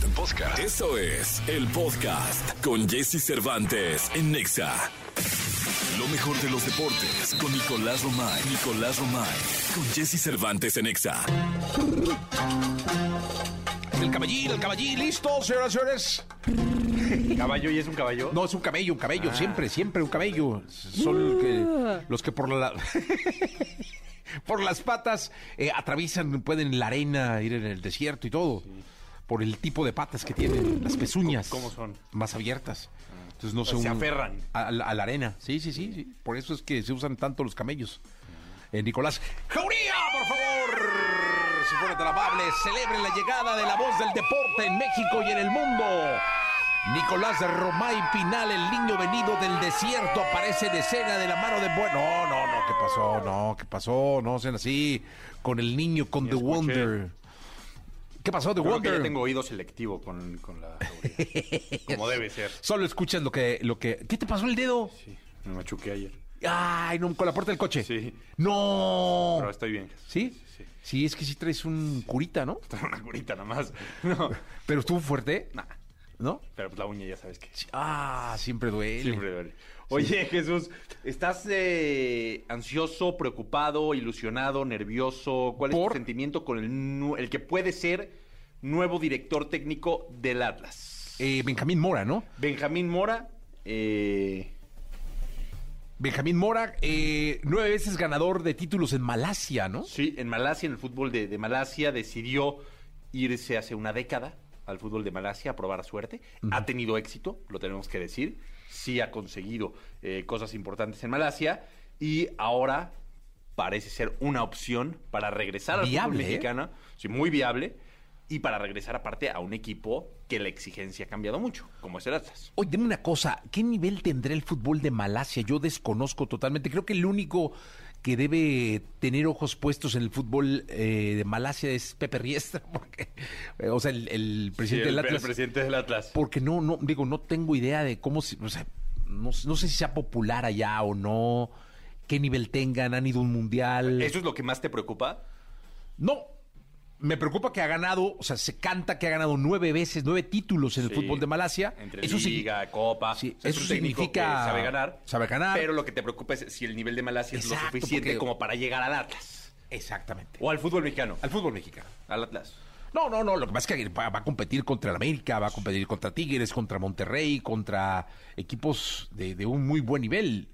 Podcast. Podcast. Eso es el podcast con Jesse Cervantes en Nexa. Lo mejor de los deportes con Nicolás Romay. Nicolás Romay. Con Jesse Cervantes en Nexa. El caballín, el caballín, listo, señoras y señores. ¿Caballo y es un caballo? No, es un cabello, un cabello, Ah. siempre, siempre un cabello. Son los que, los que por la... por las patas eh, atraviesan, pueden la arena, ir en el desierto y todo. Por el tipo de patas que tienen, las pezuñas. ¿Cómo son? Más abiertas. Entonces no se se aferran. A, la- a la arena. Sí, sí, sí, sí. Por eso es que se usan tanto los camellos. Eh, Nicolás Jauría, por favor. Si fuera tan amable, celebren la llegada de la voz del deporte en México y en el mundo. Nicolás Romay Pinal, el niño venido del desierto, aparece de escena de la mano de bueno. No, no, no, ¿qué pasó? No, ¿qué pasó? No sean así. Con el niño, con The escuché. Wonder. ¿Qué pasó, The Creo que Wonder? ya tengo oído selectivo con, con la. Como debe ser. Solo escuchas lo que, lo que. ¿Qué te pasó el dedo? Sí, me machuqué ayer. Ay, no, con la puerta del coche. Sí. No. Pero estoy bien. ¿Sí? Sí. Sí, es que sí traes un curita, ¿no? Tengo una curita nada más. No. Pero estuvo fuerte, Nah. ¿no? Pero pues la uña ya sabes que Ah, siempre duele. siempre duele. Oye, Jesús, ¿estás eh, ansioso, preocupado, ilusionado, nervioso? ¿Cuál es tu sentimiento con el, el que puede ser nuevo director técnico del Atlas? Eh, Benjamín Mora, ¿no? Benjamín Mora, eh, Benjamín Mora, eh, nueve veces ganador de títulos en Malasia, ¿no? Sí, en Malasia, en el fútbol de, de Malasia, decidió irse hace una década al fútbol de Malasia a probar suerte. Ha tenido éxito, lo tenemos que decir. Sí ha conseguido eh, cosas importantes en Malasia y ahora parece ser una opción para regresar al Viable, fútbol ¿eh? mexicano. Sí, muy viable. Y para regresar aparte a un equipo que la exigencia ha cambiado mucho, como es el Atlas. Oye, dime una cosa, ¿qué nivel tendrá el fútbol de Malasia? Yo desconozco totalmente. Creo que el único que debe tener ojos puestos en el fútbol eh, de Malasia es Pepe Riestra, porque, eh, o sea, el, el presidente Sí, el- del Atlas. el presidente del Atlas. Porque no, no, digo, no tengo idea de cómo, se- o sea, no, no sé si sea popular allá o no, qué nivel tengan, han ido a un mundial. ¿Eso es lo que más te preocupa? No, me preocupa que ha ganado, o sea, se canta que ha ganado nueve veces, nueve títulos en el Sí, fútbol de Malasia. Entre eso sí- liga, copa. sí, O sea, es eso significa sabe ganar. sabe ganar. Pero lo que te preocupa es si el nivel de Malasia es lo suficiente porque- como para llegar al Atlas. Exactamente. O al fútbol mexicano. Al fútbol mexicano. Al Atlas. No, no, no, lo que pasa es que va, va a competir contra el América, va a competir contra Tigres, contra Monterrey, contra equipos de, de un muy buen nivel.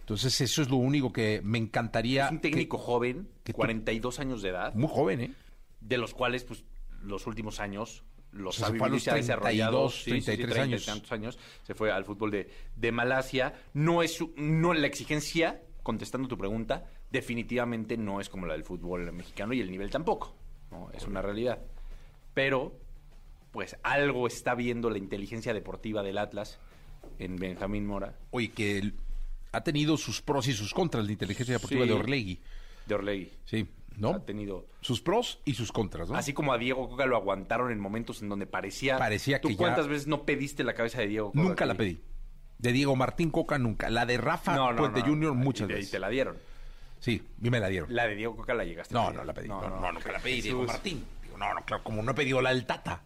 Entonces, eso es lo único que me encantaría. Es un técnico joven, que tú- 42 años de edad, muy joven, ¿eh? De los cuales, pues, los últimos años los O sea, ha se vivido y ha desarrollado. 32, 33 30 y años. tantos años. Se fue al fútbol de, de Malasia. No es no la exigencia, contestando tu pregunta, definitivamente no es como la del fútbol mexicano y el nivel tampoco. ¿no? Es una realidad. Pero, pues algo está viendo la inteligencia deportiva del Atlas en Benjamín Mora, Oye, que el- ha tenido sus pros y sus contras la inteligencia deportiva de Orlegui. de Orlegui. Sí, ¿no? Ha tenido Sus pros y sus contras, ¿no? Así como a Diego Coca lo aguantaron en momentos en donde parecía. Parecía ¿Tú que ya- cuántas veces no pediste la cabeza de Diego Coca? nunca la pedí. De Diego Martín Coca nunca. La de Rafa No, no, Puente no, Junior muchas y, veces. Y te la dieron. Sí, y me la dieron. La de Diego Coca la llegaste No, no la pedí. No, no, nunca la pedí, Diego Martín. Digo, no, no, claro, como no he pedido la del Tata.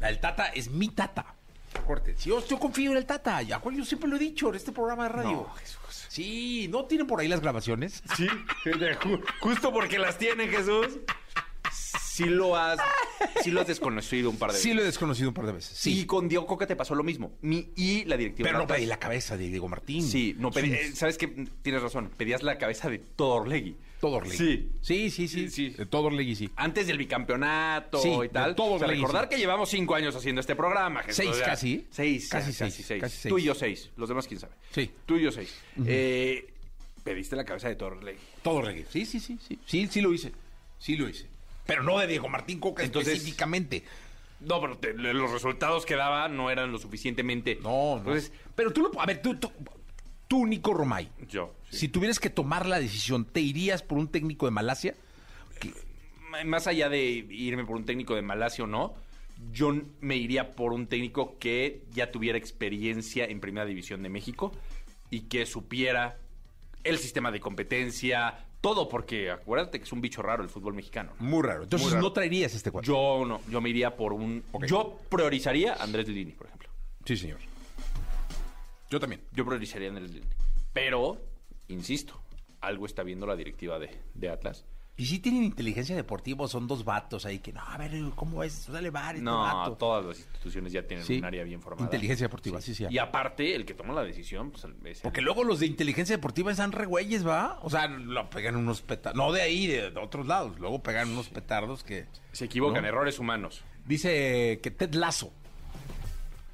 La del Tata es mi Tata. Corte. Si yo, yo confío en el Tata, ya, cual yo siempre lo he dicho en este programa de radio. No, Jesús. Sí, ¿no tienen por ahí las grabaciones? Sí, ju- justo porque las tiene Jesús. Sí lo has, sí lo has desconocido un par de veces. Sí, lo he desconocido un par de veces. Y Sí, con Diego Coca te pasó lo mismo. Mi, y la directiva. pero no pedí la cabeza de Diego Martín. Sí, no pedí. Sí. eh, ¿Sabes qué? Tienes razón. Pedías la cabeza de todo Orlegui. Todo Orlegui. Sí. Sí, sí, sí. Sí. De todo Orlegui, sí. Antes del bicampeonato Sí, y de tal. todo O sea, Orlegui, recordar sí. que llevamos cinco años haciendo este programa. Jesús, Seis o sea, casi. Seis. Casi casi seis, seis. casi seis. Tú y yo seis. Los demás quién sabe. Sí. Tú y yo seis. Eh, pediste la cabeza de todo Orlegui. Todo Orlegui. Sí, sí, sí, sí. Sí, sí lo hice. Sí lo hice. Pero no de Diego Martín Coca Entonces- específicamente. No, pero te- los resultados que daba no eran lo suficientemente. No, no. Entonces, pero tú lo... A ver, tú, tú, tú, Nico Romay, yo. Sí. si tuvieras que tomar la decisión, ¿te irías por un técnico de Malasia? Más allá de irme por un técnico de Malasia o no, yo me iría por un técnico que ya tuviera experiencia en Primera División de México y que supiera el sistema de competencia, Todo porque acuérdate que es un bicho raro el fútbol mexicano. ¿no? Muy raro. Entonces Muy raro. no traerías este cuadro. Yo no, yo me iría por un... Yo priorizaría a Andrés Lini, por ejemplo. Sí, señor. Yo también. Yo priorizaría a Andrés Lini. Pero, insisto, algo está viendo la directiva de, de Atlas. ¿Y si tienen inteligencia deportiva son dos vatos ahí que, no, a ver, ¿cómo es? Dale bar, este No, vato. todas las instituciones ya tienen Sí. un área bien formada. Inteligencia deportiva, sí, sí. Y aparte, el que toma la decisión, pues es el- Porque luego los de inteligencia deportiva están re güeyes, ¿va? O sea, lo pegan unos petardos. No de ahí, de, de otros lados. Luego pegan unos petardos que. se equivocan, ¿no? errores humanos. Dice que Ted Lazo.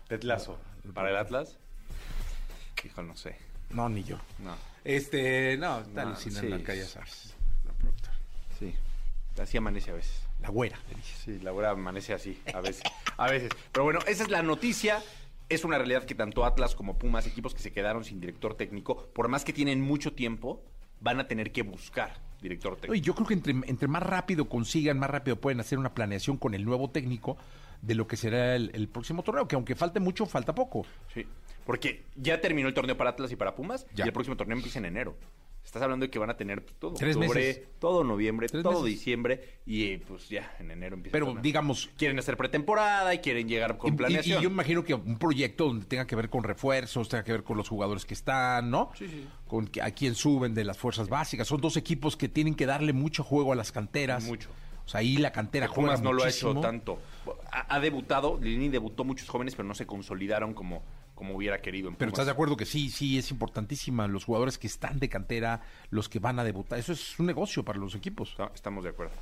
Tetlazo. ¿Para el Atlas? Hijo, no sé. No, ni yo. No. Este, no, está No, alucinando sí. acá, ya sabes. La productora. Sí. Así amanece a veces. La güera. Sí, la hora amanece así, a veces. A veces. Pero bueno, esa es la noticia. Es una realidad que tanto Atlas como Pumas, equipos que se quedaron sin director técnico, por más que tienen mucho tiempo, van a tener que buscar director técnico. Yo creo que entre, entre más rápido consigan, más rápido pueden hacer una planeación con el nuevo técnico de lo que será el, el próximo torneo, que aunque falte mucho, falta poco. Sí. Porque ya terminó el torneo para Atlas y para Pumas Ya. y el próximo torneo empieza en enero. Estás hablando de que van a tener todo Tres octubre, meses. todo noviembre, Tres todo meses. diciembre y eh, pues ya en enero empieza. Pero digamos, quieren hacer pretemporada y quieren llegar con Y- planeación. Y, yo imagino que un proyecto donde tenga que ver con refuerzos, tenga que ver con los jugadores que están, ¿no? Sí, sí. Con que- a quién suben de las fuerzas básicas. Son dos equipos que tienen que darle mucho juego a las canteras. Mucho. O sea, ahí la cantera juega Pumas no lo ha hecho tanto. Ha, ha debutado, Lini debutó muchos jóvenes, pero no se consolidaron como, como hubiera querido. Pero estás de acuerdo que sí, sí, es importantísima. Los jugadores que están de cantera, los que van a debutar. Eso es un negocio para los equipos. Estamos de acuerdo.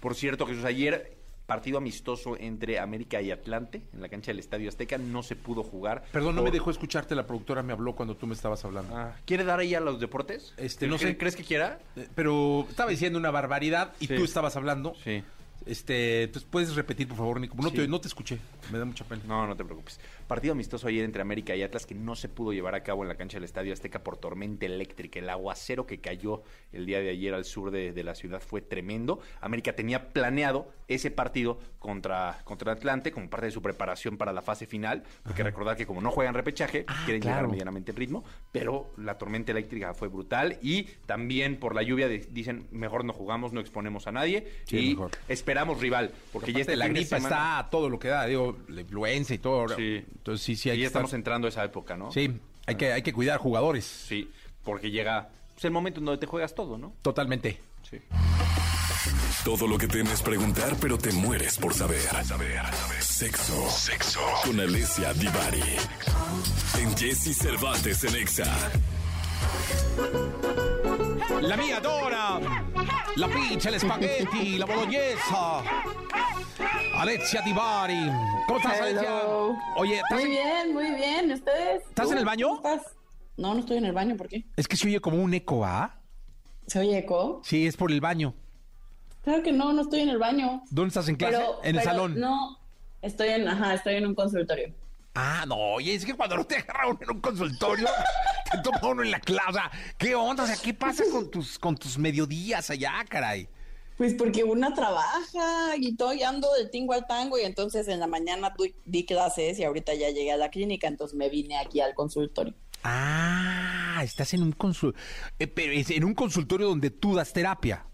Por cierto, Jesús, ayer partido amistoso entre América y Atlante en la cancha del Estadio Azteca no se pudo jugar. Perdón, no me dejó escucharte. La productora me habló cuando tú me estabas hablando. Ah, ¿Quiere dar ahí a los deportes? Este, no sé. ¿Crees que quiera? Eh, Pero estaba diciendo una barbaridad y Sí. tú estabas hablando. Sí. Este, entonces puedes repetir, por favor, Nico. No, Sí. te, no te escuché. Me da mucha pena. No, no te preocupes. Partido amistoso ayer entre América y Atlas que no se pudo llevar a cabo en la cancha del Estadio Azteca por tormenta eléctrica. El aguacero que cayó el día de ayer al sur de, de la ciudad fue tremendo. América tenía planeado ese partido contra, contra Atlante como parte de su preparación para la fase final. Porque recordar que como no juegan repechaje, Ah, quieren claro. llegar medianamente en ritmo. Pero la tormenta eléctrica fue brutal y también por la lluvia de- dicen mejor no jugamos, no exponemos a nadie. Sí, y mejor. esperamos rival. Porque ya este la gripa semana- está a todo lo que da, digo, la influenza y todo. Sí. Entonces sí, sí hay y que ya estamos entrando a esa época, ¿no? Sí, hay que, hay que cuidar jugadores. Sí, porque llega pues, el momento en donde te juegas todo, ¿no? Totalmente. Sí. Todo lo que temes preguntar, pero te mueres por saber. Sexo. Sexo. Con Alessia Divari. En Jesse Cervantes en Exa. La mía Dora, la pizza, el espagueti, la boloñesa. Alexia Divari. ¿Cómo estás, Alexia? Oye, ¿estás Muy en- bien, muy bien. ¿Ustedes? ¿Estás en el baño? ¿Cómo estás? No, no estoy en el baño. ¿Por qué? es que se oye como un eco, ¿ah? ¿Se oye eco? Sí, es por el baño. Claro que no, no estoy en el baño. ¿Dónde estás en clase? Pero, en el salón. No, estoy en, ajá, estoy en un consultorio. Ah, no, oye, es que cuando no te agarra uno en un consultorio, te toma uno en la clase. ¿qué onda? O sea, ¿qué pasa con tus, con tus mediodías allá, caray? Pues porque una trabaja y estoy ando del tingo al tango y entonces en la mañana di, di clases y ahorita ya llegué a la clínica, entonces me vine aquí al consultorio. Ah, estás en un consul... eh, pero es en un consultorio donde tú das terapia.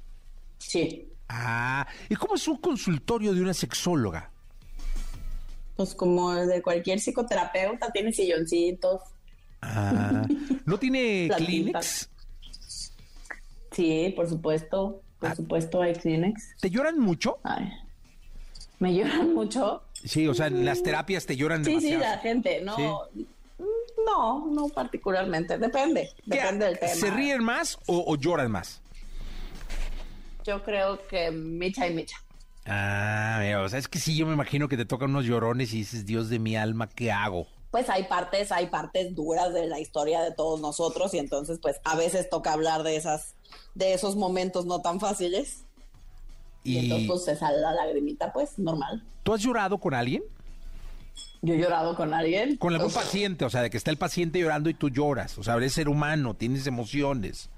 Sí, Ah, ¿y cómo es un consultorio de una sexóloga? pues como de cualquier psicoterapeuta, tiene silloncitos. Ah, ¿no tiene. Kleenex? Sí, por supuesto, por Ah. supuesto hay Kleenex. ¿Te lloran mucho? Ay, me lloran mucho. Sí, o sea, en las terapias te lloran Sí, sí, demasiado. la gente, no. No, no particularmente, depende, depende del tema. ¿Se ríen más o, o lloran más? Yo creo que micha y micha. Ah, mira, o sea, es que sí, yo me imagino que te tocan unos llorones y dices, Dios de mi alma, ¿qué hago? Pues hay partes, hay partes duras de la historia de todos nosotros y entonces pues a veces toca hablar de esas, de esos momentos no tan fáciles. Y, entonces ¿Y pues se sale la lagrimita, pues normal. tú has llorado con alguien? Yo he llorado con alguien. Con algún paciente, o sea, de que está el paciente llorando y tú lloras. O sea, eres ser humano, tienes emociones.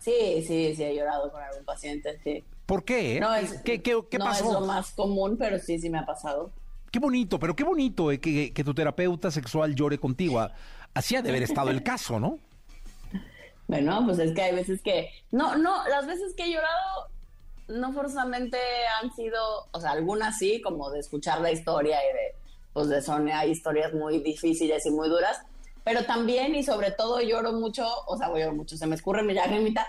Sí, sí, sí he llorado con algún paciente, sí. ¿Por qué? eh? No es, ¿Qué, qué, qué no pasó? es lo más común, pero sí, sí me ha pasado. Qué bonito, pero qué bonito eh, que, que tu terapeuta sexual llore contigo. Ah, Así ha de haber estado el caso, ¿no? Bueno, pues es que hay veces que, no, no, las veces que he llorado no forzosamente han sido, o sea, algunas sí, como de escuchar la historia y de, pues de son, hay historias muy difíciles y muy duras, pero también y sobre todo lloro mucho, o sea, lloro mucho, se me escurre mi lagrimita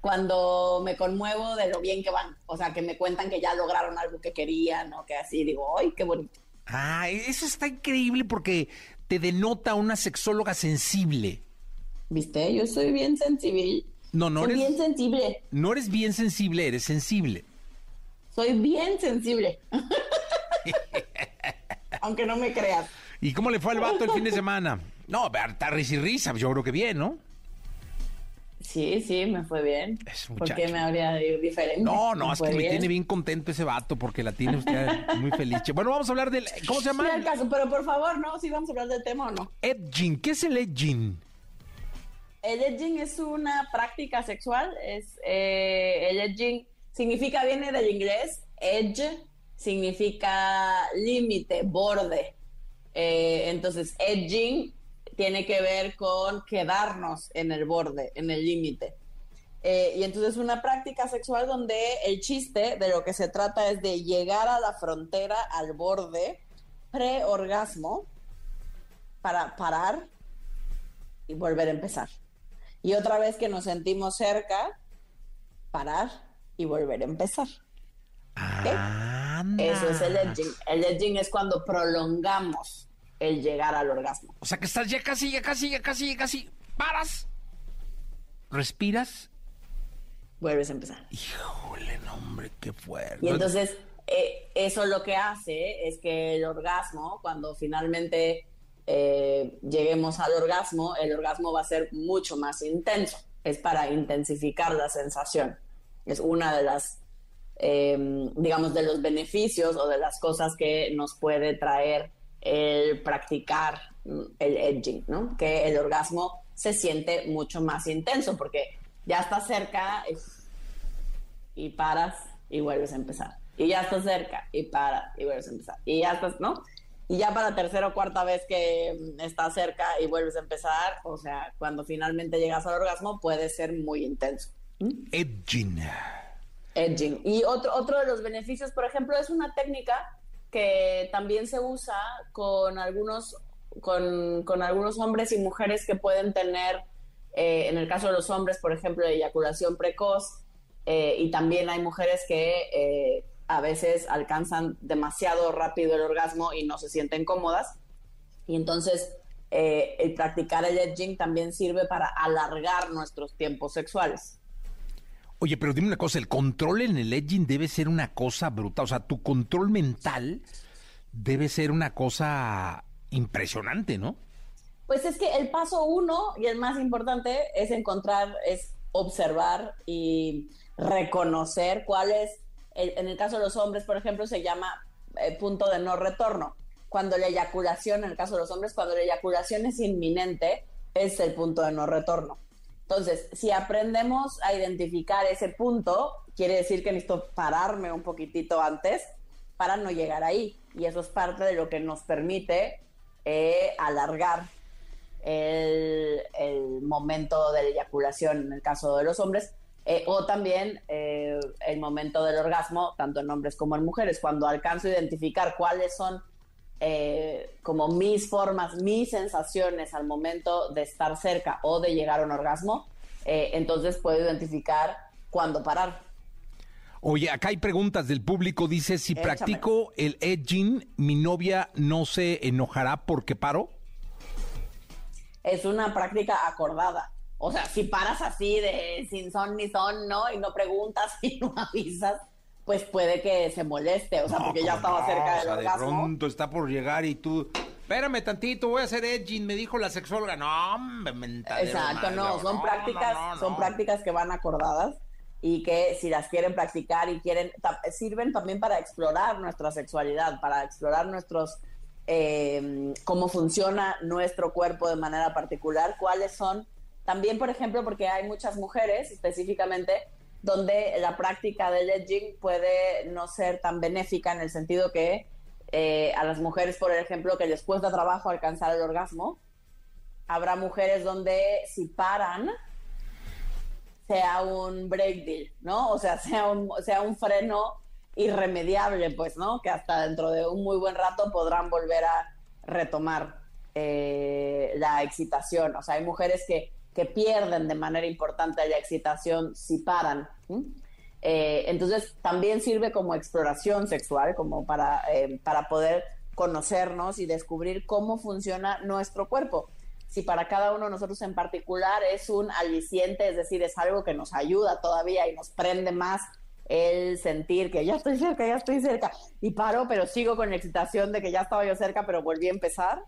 cuando me conmuevo de lo bien que van, o sea, que me cuentan que ya lograron algo que querían, o que así, digo, ¡ay, qué bonito! Ah, eso está increíble porque te denota una sexóloga sensible. ¿Viste? Yo soy bien sensible. No, no soy eres. bien sensible. No eres bien sensible, eres sensible. Soy bien sensible. Aunque no me creas. ¿Y cómo le fue al vato el fin de semana? No, harta risa y risa, yo creo que bien, ¿no? Sí, sí, me fue bien. Es ¿Por qué me habría de ir diferente? No, no, es que me bien. tiene bien contento ese vato porque la tiene usted muy feliz. Bueno, vamos a hablar del. ¿Cómo se llama? Sí, al caso, pero por favor, no, si vamos a hablar del tema o no. Edging. ¿Qué es el edging? El edging es una práctica sexual. Es eh, el edging significa viene del inglés edge significa límite, borde. Eh, entonces edging tiene que ver con quedarnos en el borde, en el límite. Eh, y entonces una práctica sexual donde el chiste de lo que se trata es de llegar a la frontera, al borde, pre-orgasmo, para parar y volver a empezar. Y otra vez que nos sentimos cerca, parar y volver a empezar. Anda. Eso es el edging. El edging es cuando prolongamos el llegar al orgasmo. O sea que estás ya casi, ya casi, ya casi, ya casi. Paras. Respiras. Vuelves a empezar. Híjole, no, hombre, qué fuerte. Y entonces, eh, eso lo que hace es que el orgasmo, cuando finalmente eh, lleguemos al orgasmo, el orgasmo va a ser mucho más intenso. Es para intensificar la sensación. Es una de las, eh, digamos, de los beneficios o de las cosas que nos puede traer el practicar mm, el edging, ¿no? Que el orgasmo se siente mucho más intenso porque ya está cerca y, y paras y vuelves a empezar. Y ya estás cerca y paras y vuelves a empezar. Y ya estás, ¿no? Y ya para tercera o cuarta vez que mm, estás cerca y vuelves a empezar, o sea, cuando finalmente llegas al orgasmo puede ser muy intenso. Edging. Edging. Y otro, otro de los beneficios, por ejemplo, es una técnica que también se usa con algunos, con, con algunos hombres y mujeres que pueden tener, eh, en el caso de los hombres, por ejemplo, eyaculación precoz, eh, y también hay mujeres que eh, a veces alcanzan demasiado rápido el orgasmo y no se sienten cómodas. Y entonces practicar el edging también sirve para alargar nuestros tiempos sexuales. Oye, pero dime una cosa, el control en el edging debe ser una cosa brutal. O sea, tu control mental debe ser una cosa impresionante, ¿no? Pues es que el paso uno y el más importante es encontrar, es observar y reconocer cuál es, en el caso de los hombres, por ejemplo, se llama eh, punto de no retorno. Cuando la eyaculación, en el caso de los hombres, cuando la eyaculación es inminente, es el punto de no retorno. Entonces, si aprendemos a identificar ese punto, quiere decir que necesito pararme un poquitito antes para no llegar ahí. Y eso es parte de lo que nos permite eh, alargar el, momento de la eyaculación en el caso de los hombres, eh, o también eh, el momento del orgasmo, tanto en hombres como en mujeres. Cuando alcanzo a identificar cuáles son eh, como mis formas, mis sensaciones al momento de estar cerca o de llegar a un orgasmo, eh, entonces puedo identificar cuándo parar. Oye, acá hay preguntas del público. Dice, si Échamela. practico el edging, ¿mi novia no se enojará porque paro? es una práctica acordada. O sea, si paras así de sin son ni son, ¿no? Y no preguntas y no avisas, pues puede que se moleste, o sea, porque ya estaba cerca del o sea, de orgasmo. pronto está por llegar y tú... Espérame tantito, voy a hacer edging, me dijo la sexóloga. No, mentadero Exacto, no, son No, prácticas, no, no, son no. prácticas que van acordadas y que si las quieren practicar y quieren, sirven también para explorar nuestra sexualidad, para explorar nuestros, eh, cómo funciona nuestro cuerpo de manera particular, cuáles son, también por ejemplo, porque hay muchas mujeres específicamente donde la práctica del edging puede no ser tan benéfica en el sentido que eh, a las mujeres, por ejemplo, que les cuesta trabajo alcanzar el orgasmo, habrá mujeres donde si paran sea un break deal, ¿no? O sea, sea un, sea un freno irremediable, pues, ¿no? Que hasta dentro de un muy buen rato podrán volver a retomar eh, la excitación. O sea, hay mujeres que, que, pierden de manera importante la excitación si paran. Eh, entonces, también sirve como exploración sexual, como para, eh, para poder conocernos y descubrir cómo funciona nuestro cuerpo. Si para cada uno de nosotros en particular es un aliciente, es decir, es algo que nos ayuda todavía y nos prende más el sentir que ya estoy cerca, ya estoy cerca, y paro, pero sigo con la excitación de que ya estaba yo cerca, pero volví a empezar.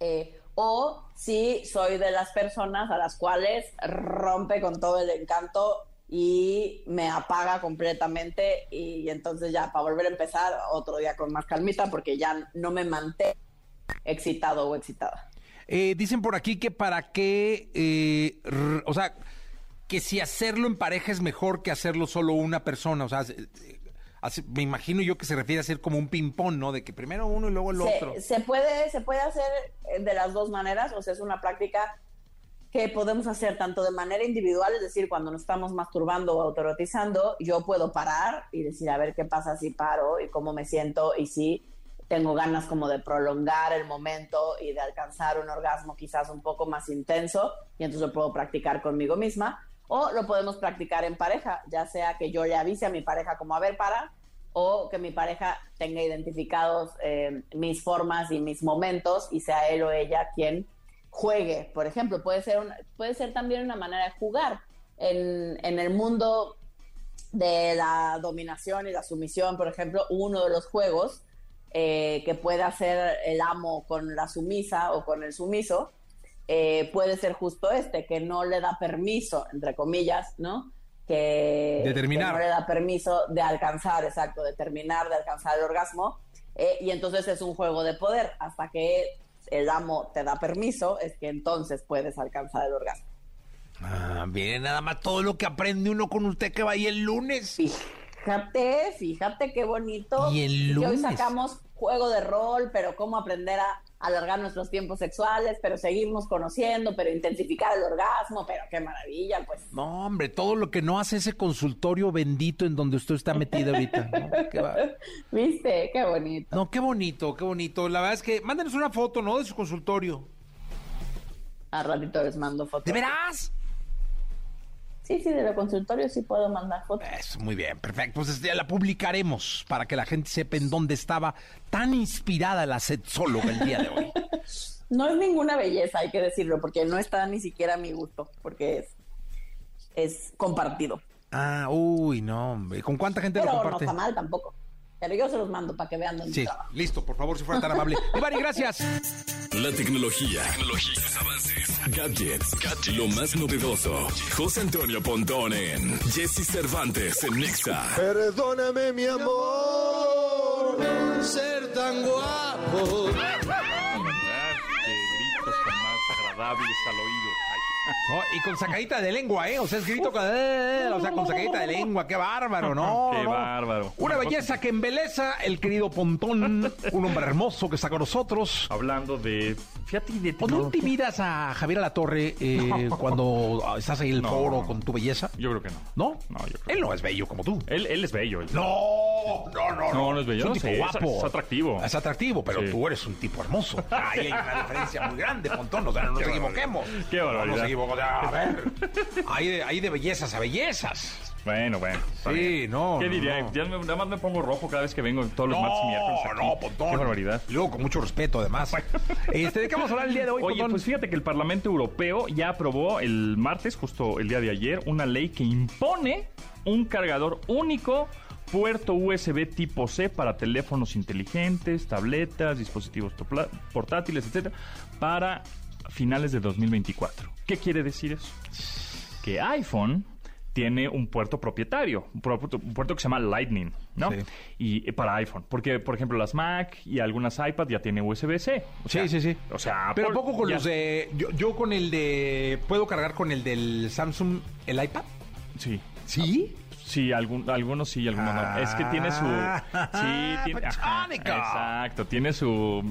Eh, o si soy de las personas a las cuales rompe con todo el encanto y me apaga completamente y, entonces ya para volver a empezar otro día con más calmita porque ya no me mantengo excitado o excitada. Eh, dicen por aquí que para qué, eh, o sea, que si hacerlo en pareja es mejor que hacerlo solo una persona, o sea, me imagino yo que se refiere a hacer como un ping-pong, ¿no? De que primero uno y luego el otro. Se puede, se puede hacer de las dos maneras, o sea, es una práctica que podemos hacer tanto de manera individual, es decir, cuando nos estamos masturbando o autorotizando, yo puedo parar y decir, a ver qué pasa si paro y cómo me siento y si tengo ganas como de prolongar el momento y de alcanzar un orgasmo quizás un poco más intenso y entonces lo puedo practicar conmigo misma o lo podemos practicar en pareja, ya sea que yo le avise a mi pareja como a ver para o que mi pareja tenga identificados eh, mis formas y mis momentos y sea él o ella quien juegue, por ejemplo, puede ser, puede ser también una manera de jugar. En, en el mundo de la dominación y la sumisión, por ejemplo, uno de los juegos eh, que puede hacer el amo con la sumisa o con el sumiso, eh, puede ser justo este, que no le da permiso, entre comillas, ¿no? Que, no le da permiso de alcanzar, exacto, de terminar, de alcanzar el orgasmo. Eh, y entonces es un juego de poder hasta que el amo te da permiso, es que entonces puedes alcanzar el orgasmo. Ah, bien, nada más todo lo que aprende uno con usted que va ahí el lunes. Fíjate, fíjate qué bonito. Y el lunes. hoy sacamos juego de rol, pero cómo aprender a alargar nuestros tiempos sexuales, pero seguirnos conociendo, pero intensificar el orgasmo, pero qué maravilla, pues. No, hombre, todo lo que no hace ese consultorio bendito en donde usted está metido ahorita. ¿Viste? Qué bonito. No, qué bonito, qué bonito. La verdad es que mándenos una foto, ¿no? De su consultorio. A ratito les mando fotos. ¿De veras? Sí, sí, de los consultorios sí puedo mandar fotos. Eso, muy bien, perfecto. Pues ya la publicaremos para que la gente sepa en dónde estaba tan inspirada la sexóloga el día de hoy. no es ninguna belleza, hay que decirlo, porque no está ni siquiera a mi gusto, porque es, es compartido. Ah, uy, no, hombre. ¿Con cuánta gente lo comparte? no está mal tampoco. Pero yo se los mando para que vean dónde Sí, listo, por favor, si fuera tan amable. Ivani, gracias. La tecnología, tecnología, avances, gadgets, gadgets, lo más novedoso. José Antonio Pontón en Jesse Cervantes en Nexa. Perdóname, mi amor, ser tan guapo. Qué gritos tan más agradables al oído y con sacadita de lengua, ¿eh? O sea, escrito con, eh, o sea, con sacadita de lengua. ¡Qué bárbaro, no! ¡Qué bárbaro! Una belleza que embeleza el querido Pontón, un hombre hermoso que está con nosotros. Hablando de... Fíjate, de... ¿O no intimidas a Javier la Torre eh, cuando estás ahí en el foro con tu belleza? Yo creo que no. ¿No? No, yo creo Él no es bello como tú. Él, él es bello. No, no, no. No, no es bello. Es un tipo guapo. Es, atractivo. Es atractivo, pero tú eres un tipo hermoso. Ahí hay una diferencia muy grande, Pontón. O sea, no nos equivoquemos. Qué barbaridad. Equivoquemos. A ver, hay de, hay de bellezas a bellezas. Bueno, bueno. Sí, no. ¿Qué diría? Ya nada más me pongo rojo cada vez que vengo todos los martes y miércoles. Aquí. No, Pontón. Qué barbaridad. luego, con mucho respeto, además. Este, ¿De qué vamos a hablar el día de hoy, Oye, pues fíjate que el Parlamento Europeo ya aprobó el martes, justo el día de ayer, una ley que impone un cargador único puerto USB tipo C para teléfonos inteligentes, tabletas, dispositivos portátiles, etcétera, para finales de 2024. ¿Qué quiere decir eso? Que iPhone tiene un puerto propietario, un puerto, que se llama Lightning, ¿no? Sí. Y, para iPhone, porque por ejemplo las Mac y algunas iPad ya tienen USB-C. Sí, sí, sí. O sea, pero poco con los de yo, yo, con el de puedo cargar con el del Samsung el iPad. Sí. ¿Sí? Sí, algún, algunos sí, algunos no. Es que tiene su. Sí, tiene. exacto, tiene su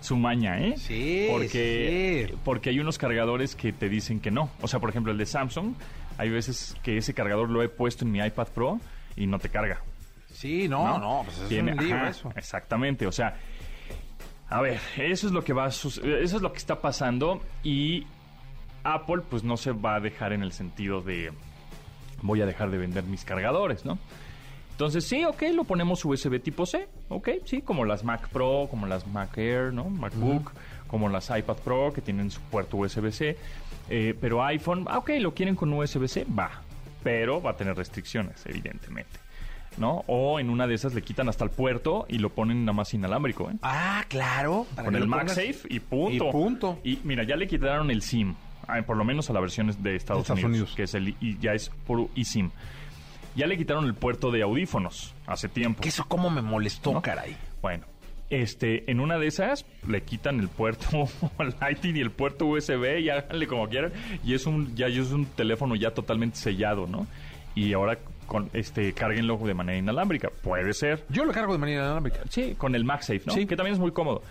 su maña, ¿eh? Sí. Porque, porque hay unos cargadores que te dicen que no. O sea, por ejemplo, el de Samsung Hay veces que ese cargador lo he puesto en mi iPad Pro y no te carga. Sí, no, no, pues es Tiene- un lío ajá, eso. Exactamente, o sea, a ver, eso es lo que va a eso es lo que está pasando y Apple pues no se va a dejar en el sentido de voy a dejar de vender mis cargadores, ¿no? Entonces, sí, ok, lo ponemos USB tipo C, ok, sí, como las Mac Pro, como las Mac Air, ¿no? MacBook, como las iPad Pro que tienen su puerto USB-C, eh, pero iPhone, ah, ok, lo quieren con USB-C, va, pero va a tener restricciones, evidentemente, ¿no? O en una de esas le quitan hasta el puerto y lo ponen nada más inalámbrico, ¿eh? Ah, claro. con el MagSafe y punto. Y punto. Y mira, ya le quitaron el SIM, ah, por lo menos a la versión de Estados, Estados Unidos, Unidos. que es el y ya es puro eSIM. Ya le quitaron el puerto de audífonos hace tiempo. Que eso cómo me molestó, ¿no? caray. Bueno, este, en una de esas le quitan el puerto Lightning y el puerto USB y háganle como quieran y es un ya es un teléfono ya totalmente sellado, ¿no? Y ahora con este cárguenlo de manera inalámbrica, puede ser. Yo lo cargo de manera inalámbrica. Sí, con el MagSafe, ¿no? Sí. Que también es muy cómodo.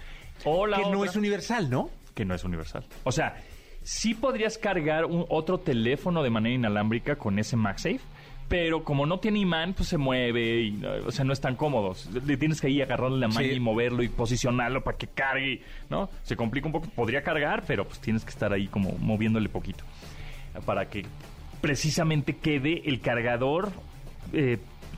O la Que no es universal, ¿no? que no es universal. O sea, sí podrías cargar un otro teléfono de manera inalámbrica con ese MagSafe, pero como no tiene imán, pues se mueve y, o sea, no es tan cómodo. Le tienes que ahí agarrarle la mano Sí. y moverlo y posicionarlo para que cargue, ¿no? Se complica un poco. Podría cargar, pero pues tienes que estar ahí como moviéndole poquito para que precisamente quede el cargador eh,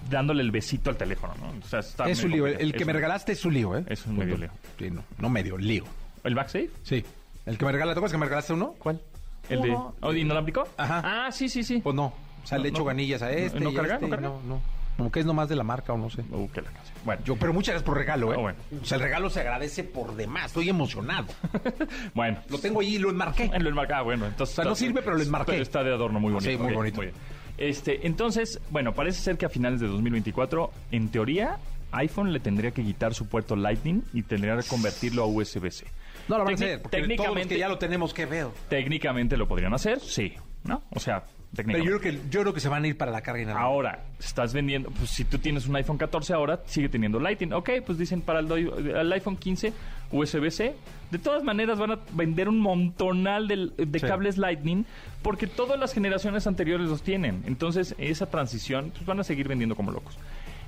dándole el besito al teléfono, ¿no? O sea, está Es un lío. El, complicado. el que Es me un- regalaste es un lío, ¿eh? Es un medio lío. Sí, no, no medio, lío. ¿El MagSafe? Sí. El que me regala, ¿te acuerdas que me regalaste uno? ¿Cuál? ¿El de Uno. oh, de inalámbrico? Ajá. Ah, sí, sí, sí. Pues no. Sea, No, le echo no. ganillas a este. ¿No y carga? este, ¿No carga? No, no. Como que es nomás de la marca o no sé. Uh, qué la canción. Bueno, Yo, pero muchas gracias por regalo, ¿eh? Ah, bueno. O sea, el regalo se agradece por demás. Estoy emocionado. bueno. Lo tengo allí y lo enmarqué. En lo enmarcado, bueno, entonces. O sea, no sirve, pero lo enmarqué. Pero está de adorno muy bonito. Sí, muy bonito. bien. Este, entonces, bueno, parece ser que a finales de 2024, en teoría, iPhone le tendría que quitar su puerto Lightning y tendría que convertirlo a USB-C. No lo van a hacer, porque todos los técnicamente, que ya lo tenemos que ver. técnicamente lo podrían hacer, sí, ¿no? O sea, Pero yo creo que yo creo que se van a ir para la carga inalámbrica. Ahora, estás vendiendo, pues si tú tienes un iPhone 14 ahora, sigue teniendo Lightning. Ok, pues dicen para el, iPhone 15 USB-C. De todas maneras van a vender un montonal de, Sí. cables Lightning porque todas las generaciones anteriores los tienen. Entonces, esa transición, pues van a seguir vendiendo como locos.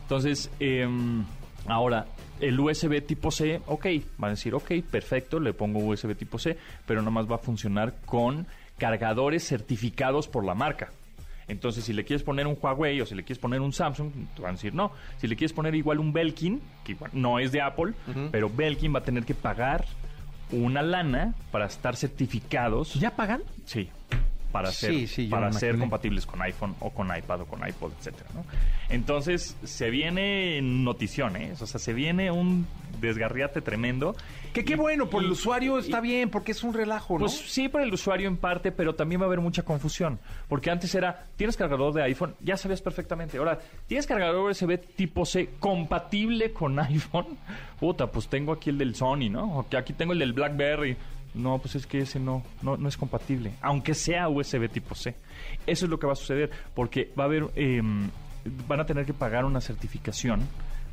Entonces, em, ahora, el USB tipo C, ok, van a decir, ok, perfecto, le pongo USB tipo C, pero nada más va a funcionar con cargadores certificados por la marca. Entonces, si le quieres poner un Huawei o si le quieres poner un Samsung, te van a decir no. Si le quieres poner igual un Belkin, que igual no es de Apple, pero Belkin va a tener que pagar una lana para estar certificados. ¿Ya pagan? Sí. Para ser, sí, para ser compatibles con iPhone o con iPad o con iPod, etcétera, ¿no? Entonces, se viene notición, ¿eh? O sea, se viene un desgarriate tremendo. Que qué bueno, por y- el usuario y- está bien, porque es un relajo, ¿no? pues sí, para el usuario en parte, pero también va a haber mucha confusión. Porque antes era, tienes cargador de iPhone, ya sabías perfectamente. Ahora, ¿tienes cargador USB tipo C compatible con iPhone? Puta, pues tengo aquí el del Sony, ¿no? O que aquí tengo el del BlackBerry. No, pues es que ese no, no, no es compatible, aunque sea USB tipo C. Eso es lo que va a suceder, porque va a haber, eh, van a tener que pagar una certificación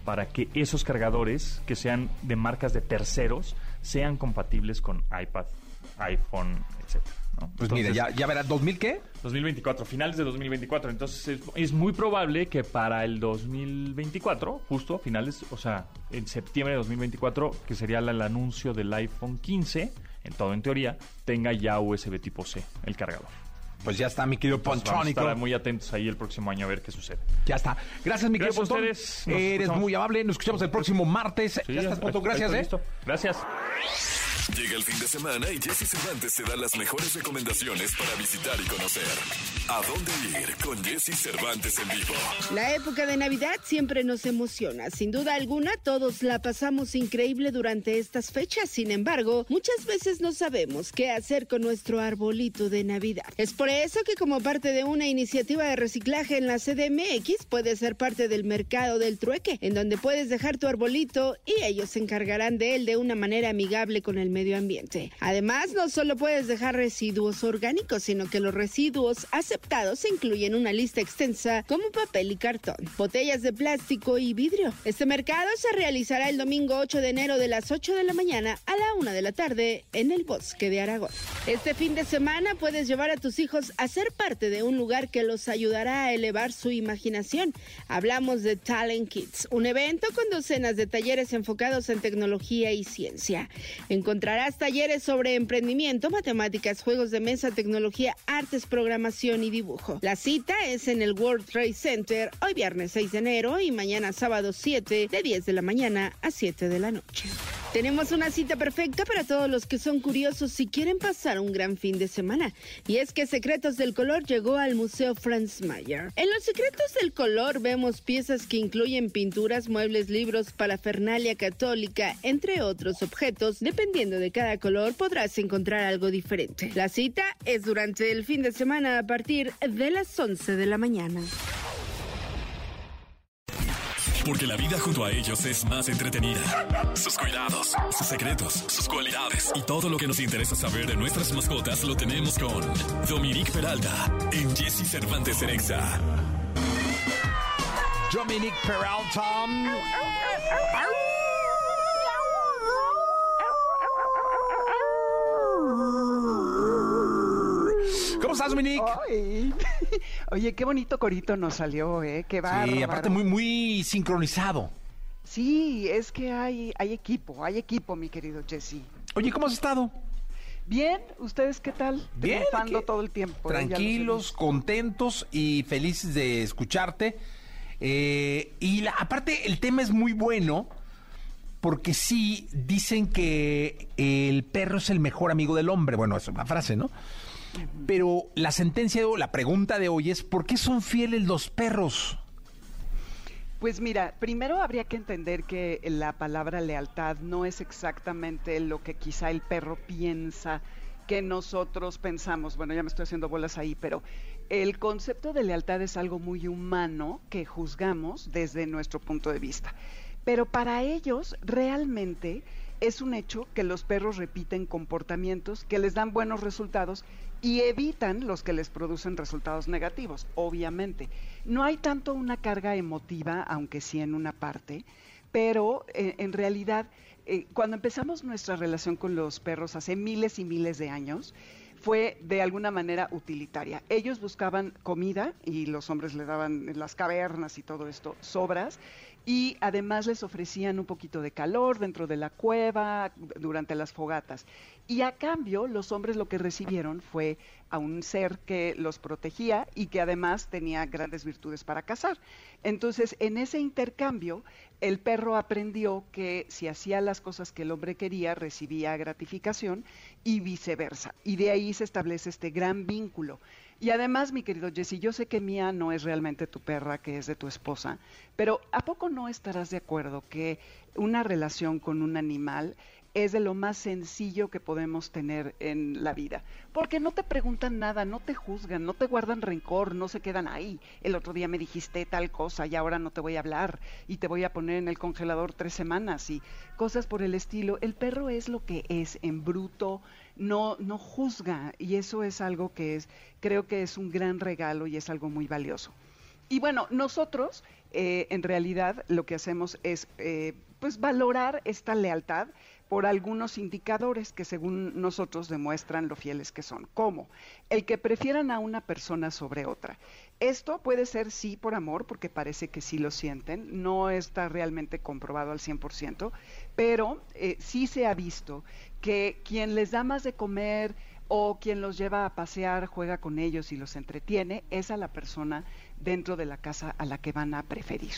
para que esos cargadores que sean de marcas de terceros sean compatibles con iPad, iPhone, etcétera. ¿no? Pues mira, Entonces, ya, ya verás, ¿2000 qué? 2024, finales de 2024. Entonces es, es muy probable que para el 2024, justo finales, o sea, en septiembre de 2024, que sería el anuncio del iPhone 15, en todo en teoría, tenga ya USB tipo C, el cargador. Pues ya está, mi querido Pontrónico. estar muy atentos ahí el próximo año a ver qué sucede. Ya está. Gracias, mi querido Gracias a Pontón. Eres escuchamos. muy amable. Nos escuchamos el próximo martes. Sí, ya estás, Pontón. ahí Gracias, ¿eh? listo. Gracias. Llega el fin de semana y Jesse Cervantes te da las mejores recomendaciones para visitar y conocer. ¿A dónde ir con Jesse Cervantes en vivo? La época de Navidad siempre nos emociona. Sin duda alguna, todos la pasamos increíble durante estas fechas. Sin embargo, muchas veces no sabemos qué hacer con nuestro arbolito de Navidad. Es por eso que como parte de una iniciativa de reciclaje en la CDMX, puedes ser parte del mercado del trueque, en donde puedes dejar tu arbolito y ellos se encargarán de él de una manera amigable con el medio medio ambiente. Además, no solo puedes dejar residuos orgánicos, sino que los residuos aceptados incluyen una lista extensa como papel y cartón, botellas de plástico y vidrio. Este mercado se realizará el domingo 8 de enero de las 8 de la mañana a la 1 de la tarde en el bosque de Aragón. Este fin de semana puedes llevar a tus hijos a ser parte de un lugar que los ayudará a elevar su imaginación. Hablamos de Talent Kids, un evento con docenas de talleres enfocados en tecnología y ciencia. Encontrarás talleres sobre emprendimiento, matemáticas, juegos de mesa, tecnología, artes, programación y dibujo. La cita es en el World Trade Center hoy viernes 6 de enero y mañana sábado 7 de 10 de la mañana a 7 de la noche. Tenemos una cita perfecta para todos los que son curiosos y quieren pasar un gran fin de semana. Y es que Secretos del Color llegó al Museo Franz Mayer. En los Secretos del Color vemos piezas que incluyen pinturas, muebles, libros, parafernalia católica, entre otros objetos. Dependiendo de cada color podrás encontrar algo diferente. La cita es durante el fin de semana a partir de las 11 de la mañana. Porque la vida junto a ellos es más entretenida. Sus cuidados, sus secretos, sus cualidades y todo lo que nos interesa saber de nuestras mascotas lo tenemos con Dominique Peralta en Jesse Cervantes Erexa. Dominic Peralta. ¿Cómo estás, Dominic? Ay. Oye, qué bonito corito nos salió, ¿eh? Qué bárbaro. Sí, aparte muy, muy sincronizado. Sí, es que hay, hay equipo, hay equipo, mi querido Jesse. Oye, ¿cómo has estado? Bien, ¿ustedes qué tal? Bien, Triunfando todo el tiempo. ¿eh? Tranquilos, contentos y felices de escucharte. Eh, y la- aparte, el tema es muy bueno porque sí dicen que el perro es el mejor amigo del hombre. Bueno, es una frase, ¿no? Pero la sentencia o la pregunta de hoy es: ¿por qué son fieles los perros? Pues mira, primero habría que entender que la palabra lealtad no es exactamente lo que quizá el perro piensa que nosotros pensamos. Bueno, ya me estoy haciendo bolas ahí, pero el concepto de lealtad es algo muy humano que juzgamos desde nuestro punto de vista. Pero para ellos realmente es un hecho que los perros repiten comportamientos que les dan buenos resultados y evitan los que les producen resultados negativos, obviamente. No hay tanto una carga emotiva, aunque sí en una parte, pero eh, en realidad eh, cuando empezamos nuestra relación con los perros hace miles y miles de años, fue de alguna manera utilitaria. Ellos buscaban comida y los hombres le daban en las cavernas y todo esto sobras y además les ofrecían un poquito de calor dentro de la cueva durante las fogatas. Y a cambio los hombres lo que recibieron fue a un ser que los protegía y que además tenía grandes virtudes para cazar. Entonces, en ese intercambio, el perro aprendió que si hacía las cosas que el hombre quería, recibía gratificación y viceversa. Y de ahí se establece este gran vínculo. Y además, mi querido Jesse, yo sé que Mía no es realmente tu perra, que es de tu esposa, pero ¿a poco no estarás de acuerdo que una relación con un animal es de lo más sencillo que podemos tener en la vida? Porque no te preguntan nada, no te juzgan, no te guardan rencor, no se quedan ahí. El otro día me dijiste tal cosa y ahora no te voy a hablar y te voy a poner en el congelador tres semanas y cosas por el estilo. El perro es lo que es en bruto, no, no juzga y eso es algo que es, creo que es un gran regalo y es algo muy valioso. Y bueno, nosotros eh, en realidad lo que hacemos es eh, pues valorar esta lealtad por algunos indicadores que según nosotros demuestran lo fieles que son. ¿Cómo? El que prefieran a una persona sobre otra. Esto puede ser sí por amor, porque parece que sí lo sienten, no está realmente comprobado al 100%, pero eh, sí se ha visto que quien les da más de comer o quien los lleva a pasear, juega con ellos y los entretiene, es a la persona dentro de la casa a la que van a preferir.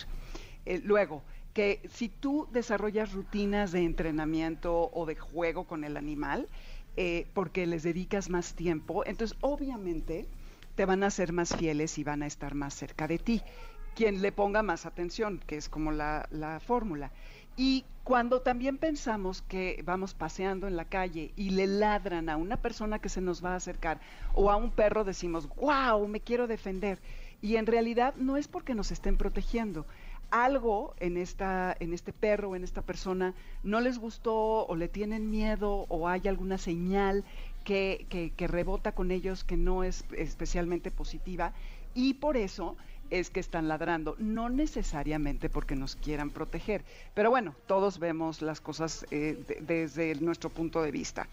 Eh, luego, que si tú desarrollas rutinas de entrenamiento o de juego con el animal, eh, porque les dedicas más tiempo, entonces obviamente te van a ser más fieles y van a estar más cerca de ti. Quien le ponga más atención, que es como la, la fórmula. Y cuando también pensamos que vamos paseando en la calle y le ladran a una persona que se nos va a acercar o a un perro, decimos, wow, me quiero defender. Y en realidad no es porque nos estén protegiendo. algo en, esta, en este perro, en esta persona, no les gustó o le tienen miedo o hay alguna señal que, que, que rebota con ellos que no es especialmente positiva y por eso es que están ladrando, no necesariamente porque nos quieran proteger, pero bueno, todos vemos las cosas eh, de- desde nuestro punto de vista.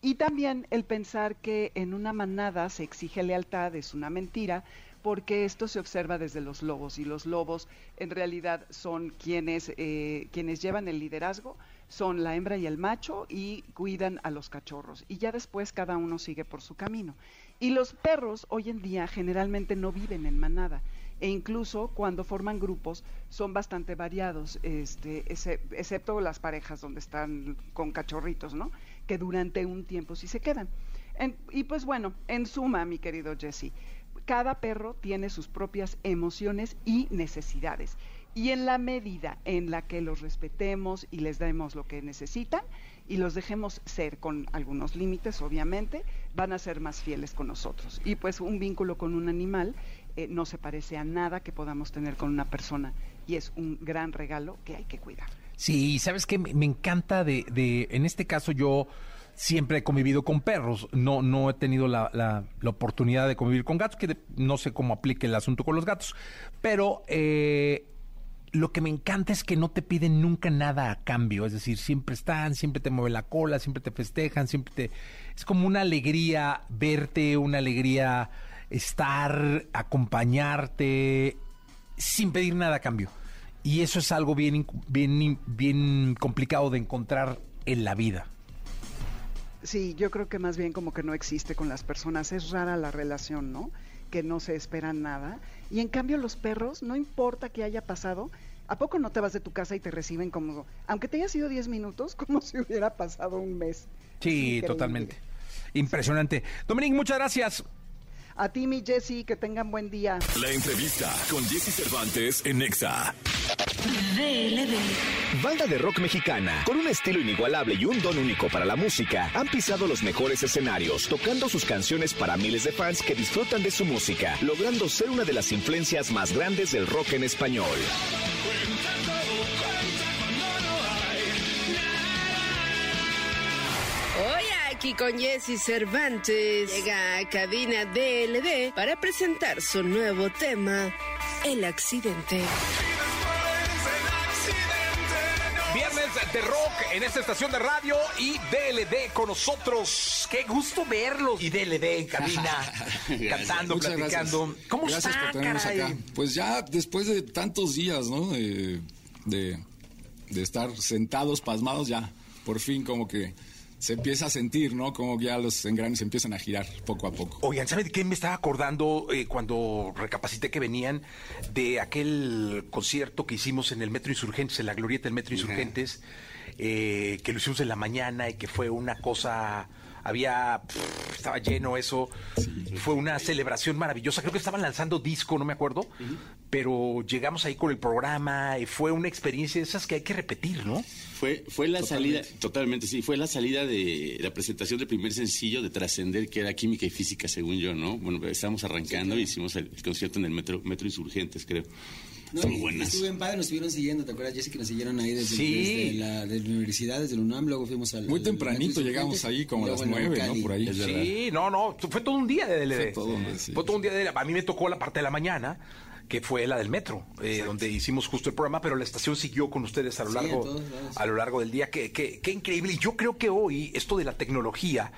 Y también el pensar que en una manada se exige lealtad es una mentira, porque esto se observa desde los lobos y los lobos en realidad son quienes, eh, quienes llevan el liderazgo, son la hembra y el macho y cuidan a los cachorros y ya después cada uno sigue por su camino. Y los perros hoy en día generalmente no viven en manada e incluso cuando forman grupos son bastante variados, este, excepto las parejas donde están con cachorritos, ¿no? Que durante un tiempo sí se quedan. Y pues bueno, en suma, mi querido Jesse, cada perro tiene sus propias emociones y necesidades. Y en la medida en la que los respetemos y les demos lo que necesitan y los dejemos ser con algunos límites, obviamente, van a ser más fieles con nosotros. Y pues un vínculo con un animal eh, no se parece a nada que podamos tener con una persona. Y es un gran regalo que hay que cuidar. Sí, sabes que me encanta de, de, en este caso yo siempre he convivido con perros, no, no he tenido la, la- oportunidad de convivir con gatos, que no sé cómo aplique el asunto con los gatos, pero eh, lo que me encanta es que no te piden nunca nada a cambio, es decir, siempre están, siempre te mueven la cola, siempre te festejan, siempre te... Es como una alegría verte, una alegría estar, acompañarte, sin pedir nada a cambio. Y eso es algo bien, bien, bien complicado de encontrar en la vida. Sí, yo creo que más bien como que no existe con las personas. Es rara la relación, ¿no? Que no se espera nada. Y en cambio los perros, no importa que haya pasado, ¿a poco no te vas de tu casa y te reciben como, aunque te haya sido 10 minutos, como si hubiera pasado un mes? Es Sí, totalmente. Impresionante. Dominique, muchas gracias. A ti, mi Jessy, que tengan buen día. La entrevista con Jesse Cervantes en Nexa. Banda de rock mexicana, con un estilo inigualable y un don único para la música, han pisado los mejores escenarios, tocando sus canciones para miles de fans que disfrutan de su música, logrando ser una de las influencias más grandes del rock en español. Aquí con Jesse Cervantes llega a cabina DLD para presentar su nuevo tema, El accidente. Viernes de rock en esta estación de radio y DLD con nosotros. Qué gusto verlos. Y DLD en cabina, cantando, Muchas platicando. gracias. ¿Cómo Gracias está, por tenernos caray? acá. Pues ya después de tantos días, ¿no? De, de, de estar sentados, pasmados, ya por fin como que se empieza a sentir, ¿no? Como ya los engranes empiezan a girar poco a poco. Oigan, ¿saben de qué me estaba acordando eh, cuando recapacité que venían de aquel concierto que hicimos en el Metro Insurgentes, en la glorieta del Metro Insurgentes, eh, que lo hicimos en la mañana y que fue una cosa, había, pff, estaba lleno eso, fue una celebración maravillosa, creo que estaban lanzando disco, no me acuerdo, pero llegamos ahí con el programa y fue una experiencia de esas que hay que repetir, ¿no? Fue, fue la salida, totalmente, sí, fue la salida de la presentación del primer sencillo de Trascender, que era Química y Física, según yo, ¿no? Bueno, estábamos arrancando y hicimos el, el concierto en el Metro, Metro Insurgentes, creo. No, Son y buenas. Estuvo bien padre, nos estuvieron siguiendo, ¿te acuerdas, Jessy, que nos siguieron ahí desde, Sí. desde la, de la universidad, desde la UNAM, luego fuimos al... Muy al- tempranito llegamos ahí, como a las en nueve. ¿no? Por ahí. Sí, no, no, fue todo un día de DLD. Fue todo un día, sí. Fue todo un día de DLD. A mí me tocó la parte de la mañana, que fue la del metro, eh, donde hicimos justo el programa, pero la estación siguió con ustedes a lo largo, en lados. a lo largo del día. Qué, qué- qué increíble. Y yo creo que hoy esto de la tecnología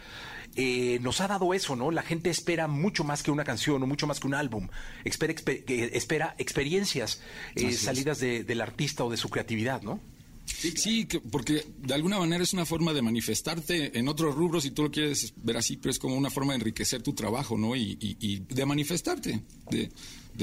eh, nos ha dado eso, ¿no? La gente espera mucho más que una canción o mucho más que un álbum. Espera, exper- que- espera experiencias eh, salidas de- del artista o de su creatividad, ¿no? Sí, que- porque de alguna manera es una forma de manifestarte en otros rubros, si tú lo quieres ver así, pero es como una forma de enriquecer tu trabajo, ¿no? Y, y- y de manifestarte, de,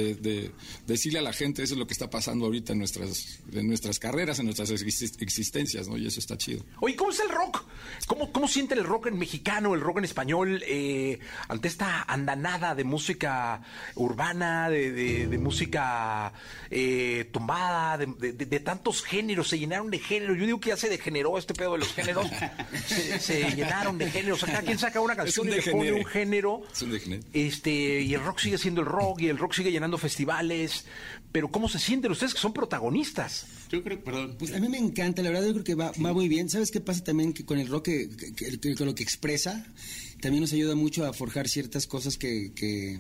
de- de decirle a la gente eso es lo que está pasando ahorita en nuestras, en nuestras carreras, en nuestras exist- existencias, ¿no? Y eso está chido. Oye, ¿cómo es el rock? ¿Cómo, cómo siente el rock en mexicano, el rock en español, eh, ante esta andanada de música urbana, de, de- de música eh, tumbada, de, tantos géneros? Se llenaron de géneros. Yo digo que ya se degeneró este pedo de los géneros. se, se llenaron de géneros. O sea, cada quien saca una canción y le pone un género. Es un. Este, y el rock sigue siendo el rock, y el rock sigue llenando ganando festivales, pero ¿cómo se sienten ustedes que son protagonistas? Yo creo, perdón. Pues a mí me encanta, la verdad yo creo que va, va muy bien. ¿Sabes qué pasa también que con el rock, que, que- que- con lo que expresa, también nos ayuda mucho a forjar ciertas cosas que, que,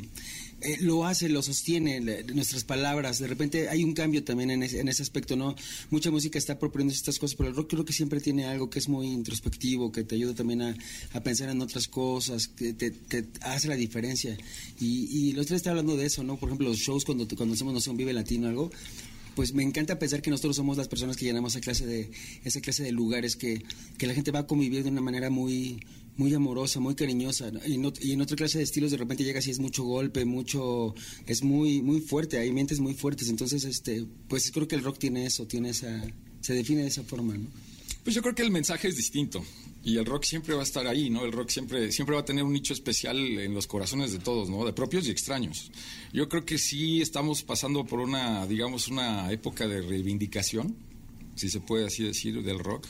eh, lo hace, lo sostiene, nuestras palabras. De repente hay un cambio también en ese, en ese aspecto, ¿no? Mucha música está proponiendo estas cosas, pero el rock creo que siempre tiene algo que es muy introspectivo, que te ayuda también a, a pensar en otras cosas, que te, te hace la diferencia. Y, y los tres está hablando de eso, ¿no? Por ejemplo, los shows cuando, cuando hacemos, no sé, un Vive Latino o algo, pues me encanta pensar que nosotros somos las personas que llenamos esa clase de esa clase de lugares que, que la gente va a convivir de una manera muy muy amorosa, muy cariñosa y, en otra clase de estilos de repente llegas y es mucho golpe, mucho es muy muy fuerte, hay mentes muy fuertes, entonces este pues creo que el rock tiene eso, tiene esa se define de esa forma, ¿no? Pues yo creo que el mensaje es distinto y el rock siempre va a estar ahí, ¿no? El rock siempre siempre va a tener un nicho especial en los corazones de todos, ¿no? De propios y extraños. Yo creo que sí estamos pasando por una, digamos, una época de reivindicación, si se puede así decir, del rock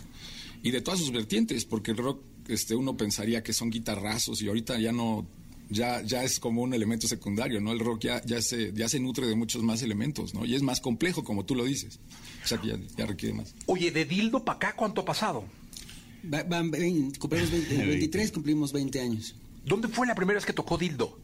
y de todas sus vertientes, porque el rock, este, uno pensaría que son guitarrazos y ahorita ya no. Ya, ya es como un elemento secundario, ¿no? El rock ya, ya, se, ya se nutre de muchos más elementos, ¿no? Y es más complejo, como tú lo dices. O sea que ya, ya requiere más. Oye, de Dildo para acá, ¿cuánto ha pasado? Va- cumplimos 20 el 23 cumplimos 20 años. ¿Dónde fue la primera vez que tocó Dildo?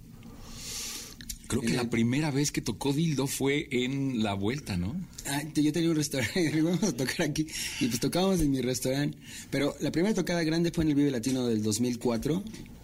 Creo que la primera vez que tocó Dildo fue en la vuelta, ¿no? Ah, yo tenía un restaurante, vamos a tocar aquí, y pues tocábamos en mi restaurante. Pero la primera tocada grande fue en el Vive Latino del 2004.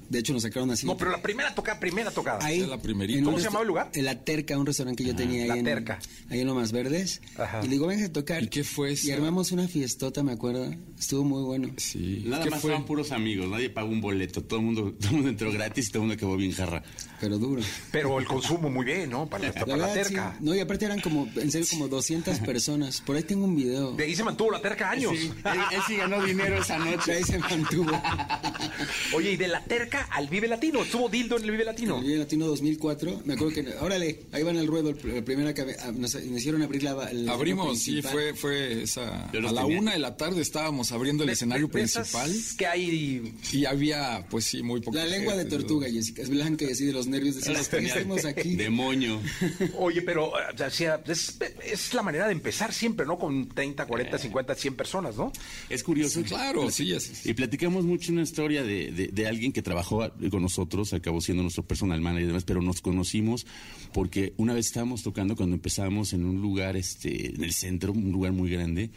De hecho, nos sacaron así. No, pero la primera tocada, primera tocada. Ahí, la primerita. en un ¿Cómo se llamaba el lugar? En La Terca, un restaurante que yo tenía La ahí, en, Terca. ahí en Lomas Verdes. Ajá. Y le digo, venga a tocar. ¿Y qué fue eso? Y armamos una fiestota, me acuerdo. Estuvo muy bueno. Sí. Nada ¿Qué más fue? fueron puros amigos, nadie pagó un boleto, todo el mundo, todo el mundo entró gratis y todo el mundo acabó bien jarra. Pero duro. Pero el consumo muy bien, ¿no? Para, La para la sí. terca. No, y aparte eran como, en serio, como 200 personas. Por ahí tengo un video. De ahí se mantuvo la terca años. Sí, él, él sí ganó dinero esa noche. Ahí se mantuvo. Oye, y de la terca al Vive Latino. Estuvo Dildo en el Vive Latino. El Vive Latino 2004, me acuerdo que, órale, ahí van al ruedo, la primera que ah, nos, nos hicieron abrir la, Abrimos, sí, fue, fue esa. A la tenía. una de la tarde estábamos abriendo el escenario De- de esas principal Que hay. y había, pues sí, muy poco. La lengua de tortuga, Jessica, es blanca y así de los nervios ¿qué hacemos aquí? Demonio. Oye, pero o sea, es, es la manera de empezar siempre, ¿no? Con 30, 40, 50, 100 personas, ¿no? Es curioso. Claro, sí, es. Y platicamos mucho una historia de, de- de alguien que trabajó con nosotros, acabó siendo nuestro personal manager y demás, pero nos conocimos porque una vez estábamos tocando cuando empezamos en un lugar, este, en el centro, un lugar muy grande.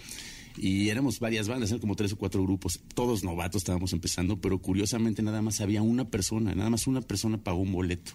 Y éramos varias bandas, eran como tres o cuatro grupos, todos novatos estábamos empezando, pero curiosamente nada más había una persona, nada más una persona pagó un boleto.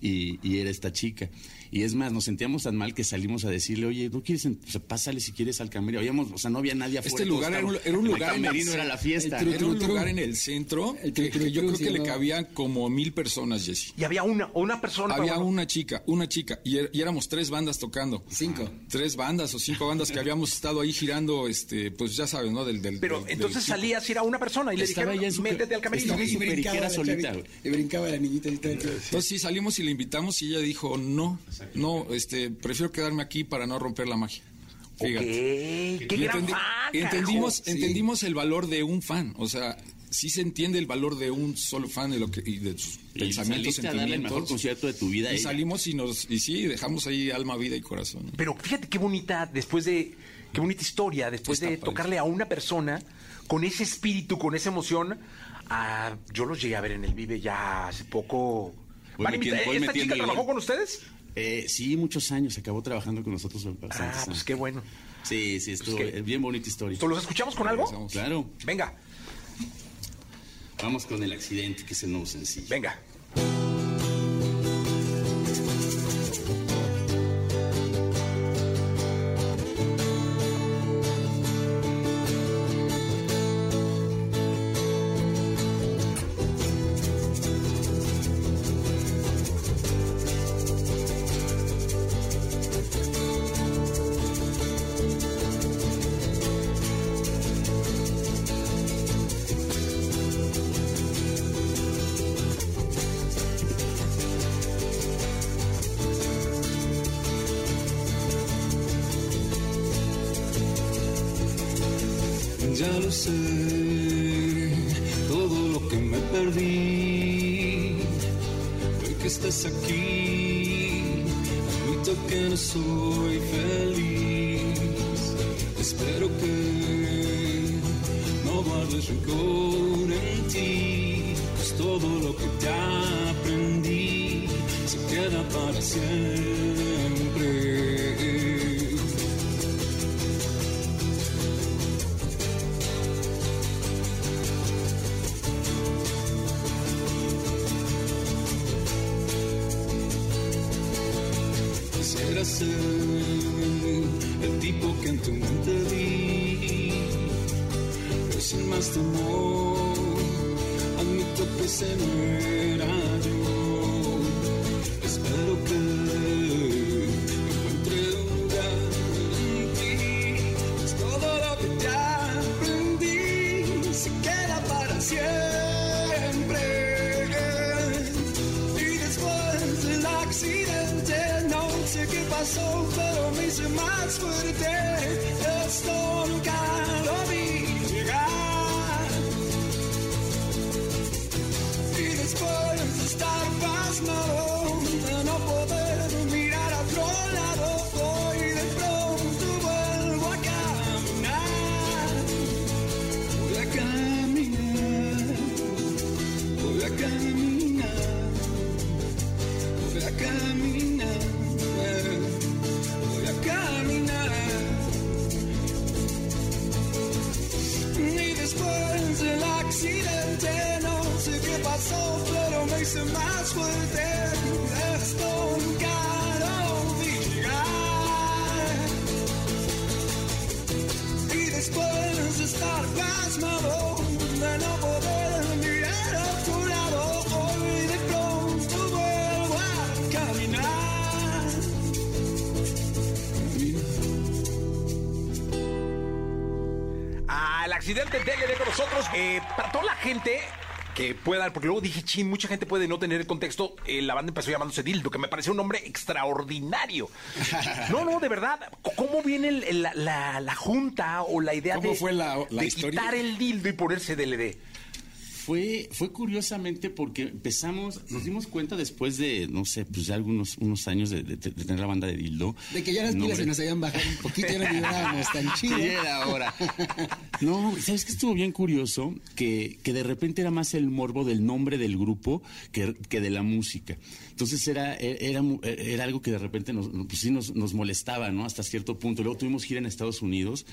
Y, y era esta chica. Y es más, nos sentíamos tan mal que salimos a decirle, oye, ¿no quieres? en- O sea, pásale si quieres al camerino. Habíamos, o sea, no había nadie afuera. Este lugar era un, era un El lugar en el camerino era la fiesta. el Era un Tru, tru, lugar en el centro El que, tru, tru, que yo tru, creo que le cabían como mil personas, Jesse. Y había una, una persona. Había una chica, una chica, y, er- y éramos tres bandas tocando. Cinco. Tres bandas o cinco bandas que habíamos estado ahí girando, este, pues ya sabes, ¿no? Del, del, Pero del- entonces del- salías y era una persona y le dijeron, métete al camerino. Y brincaba solita. Y brincaba la niñita. Entonces sí salimos y la invitamos y ella dijo, no, no, este, prefiero quedarme aquí para no romper la magia. Fíjate. ¡Qué gran entendi- fan! entendimos, entendimos el valor de un fan, o sea, sí se entiende el valor de un solo fan de lo que y de sus Y pensamientos, saliste a darle el mejor sentimientos. concierto de tu vida. a Y ella. salimos y nos y sí, dejamos ahí alma, vida y corazón. Pero fíjate qué bonita, después de, qué bonita historia, después Está de padre. tocarle a una persona con ese espíritu, con esa emoción. ah, yo los llegué a ver en el Vive ya hace poco. ¿Van metiendo- voy ¿Esta chica trabajó con ustedes? Eh, sí, muchos años. Acabó trabajando con nosotros bastantes Ah, pues años. qué bueno. Sí, sí, estuvo Pues qué- eh, bien bonita historia. ¿Esto ¿Los escuchamos con algo? Claro. Venga, Vamos con el accidente, que es el nuevo sencillo. venga. Lo sé, todo lo que me perdí. Hoy que estás aquí, siento que no soy feliz. Espero que no guardes rencor en ti, pues todo lo que te aprendí se queda para siempre. Eh, para toda la gente que pueda, porque luego dije, chin, mucha gente puede no tener el contexto. eh, la banda empezó llamándose Dildo, que me pareció un nombre extraordinario. No, no, de verdad. ¿Cómo viene el- el- la, la- la junta o la idea ¿Cómo de, fue la- la de historia? quitar el dildo y ponerse DLD? Fue, fue curiosamente porque empezamos, nos dimos cuenta después de, no sé, pues ya algunos unos años de, de- de tener la banda de Dildo. De que ya las No, pilas se nos habían bajado un poquito y ahora vibrábamos tan chido. Sí, era hora. No, ¿sabes qué estuvo bien curioso? Que, que de repente era más el morbo del nombre del grupo que, que de la música. Entonces era, era, mu- era algo que de repente nos, pues sí nos, nos molestaba, ¿no? Hasta cierto punto. Luego tuvimos gira en Estados Unidos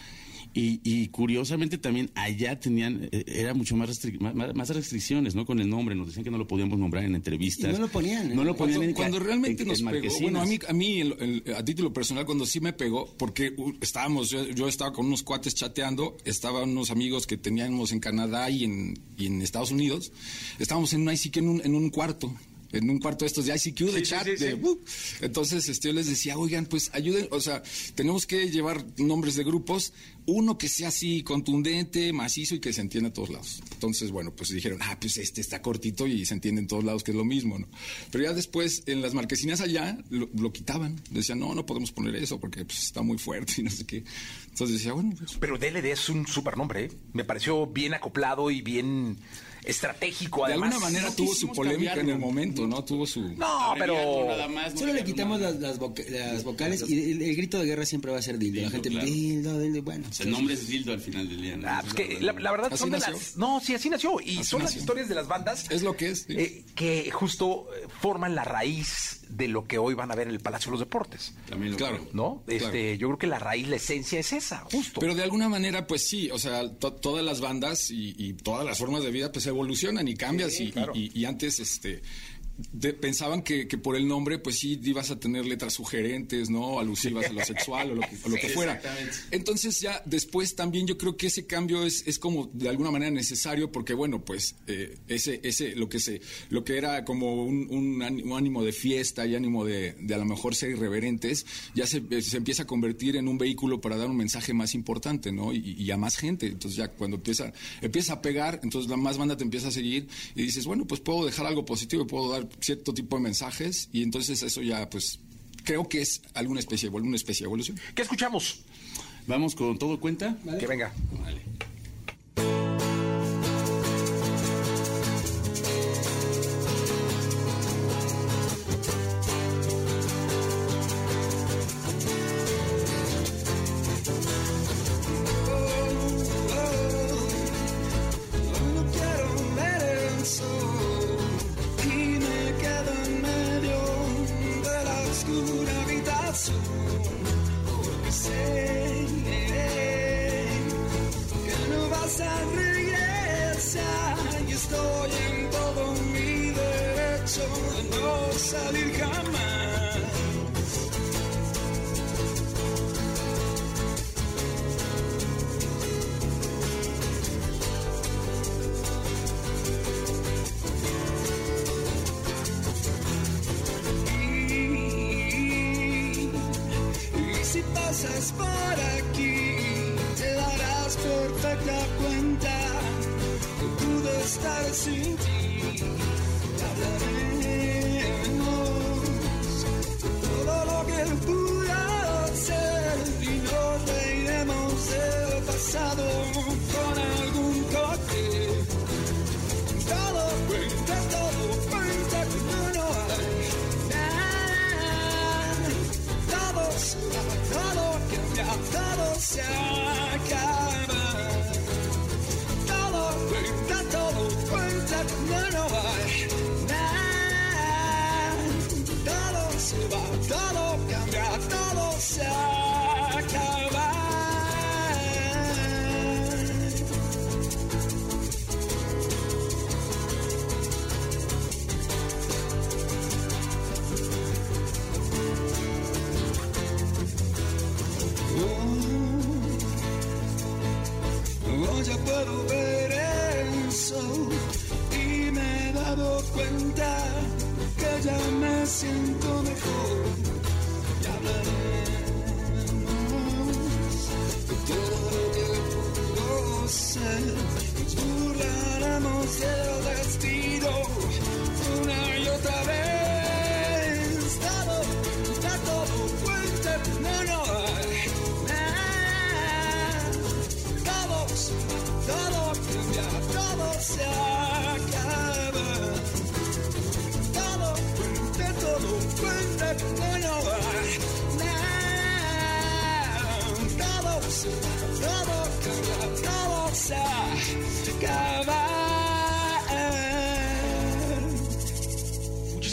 y, y curiosamente también allá tenían, eh, era mucho más, restric- más, más restricciones, ¿no? Con el nombre. Nos decían que no lo podíamos nombrar en entrevistas. Y no lo ponían, ¿eh? No lo ponían Cuando, en cuando realmente en- nos en pegó, bueno, a mí, a mí el- el- a título personal, cuando sí me pegó, porque estábamos, yo, yo estaba con unos cuates chateando, estaban unos amigos que teníamos en Canadá y en, y en Estados Unidos, estábamos en en un, en un cuarto. En un cuarto de estos de ICQ, de Sí, chat, sí, sí, de, uh, entonces este, yo les decía, oigan, pues ayuden, o sea, tenemos que llevar nombres de grupos, uno que sea así contundente, macizo y que se entienda a todos lados. Entonces, bueno, pues dijeron, ah, pues este está cortito y se entiende en todos lados que es lo mismo, ¿no? Pero ya después, en las marquesinas allá, lo, lo quitaban. Decían, no, no podemos poner eso porque pues, está muy fuerte y no sé qué. Entonces decía, bueno, pues... Pero DLD es un supernombre, ¿eh? Me pareció bien acoplado y bien estratégico, De además. alguna manera no tuvo su polémica en el momento, ¿no? Tuvo su... No, pero... Nada más, no Solo le quitamos las, las voca- las vocales y el, el grito de guerra siempre va a ser dildo. La gente, claro. dildo, dildo, bueno. O sea, el nombre es Dildo al final del día. ¿no? Ah, pues que la, la verdad son de las... No, sí, así nació. Y Así son las historias de las bandas Es lo que es. sí. eh, que justo forman la raíz de lo que hoy van a ver en el Palacio de los Deportes. También lo Claro. creo. ¿No? Claro. Este, yo creo que la raíz, la esencia es esa, justo. Pero de alguna manera, pues sí, o sea, to- todas las bandas y, y todas las formas de vida, pues evolucionan y cambias. Sí, y, claro. y- y antes, este. De- pensaban que, que por el nombre, pues sí, ibas a tener letras sugerentes, ¿no? Alusivas a lo sexual o lo que, o lo que Sí, fuera. exactamente. Entonces ya después también yo creo que ese cambio es, es como de alguna manera necesario porque bueno pues eh, ese ese lo que se lo que era como un, un án- un ánimo de fiesta y ánimo de, de a lo mejor ser irreverentes ya se, eh, se empieza a convertir en un vehículo para dar un mensaje más importante no y, y a más gente entonces ya cuando empieza empieza a pegar entonces la más banda te empieza a seguir y dices bueno pues puedo dejar algo positivo puedo dar cierto tipo de mensajes y entonces eso ya pues creo que es alguna especie de evol- una especie de evolución ¿Qué escuchamos? Vamos con todo cuenta. Que venga. Vale.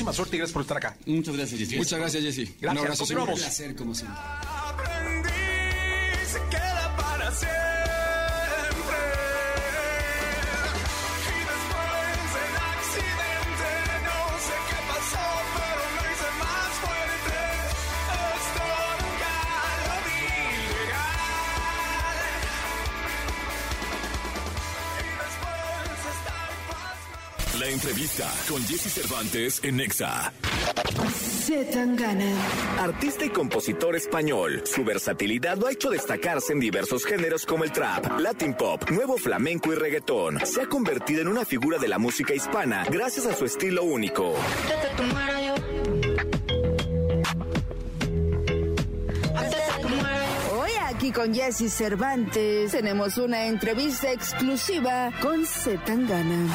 Muchísima suerte y gracias por estar acá. Muchas gracias, Jessy. Muchas gracias, Jessy. Gracias, Un abrazo. continuamos. Un placer, como siempre. Entrevista con Jesse Cervantes en Nexa. Zetangana. Artista y compositor español, su versatilidad lo ha hecho destacarse en diversos géneros como el trap, latin pop, nuevo flamenco y reggaetón. Se ha convertido en una figura de la música hispana gracias a su estilo único. Con Jesse Cervantes tenemos una entrevista exclusiva con Zetangana.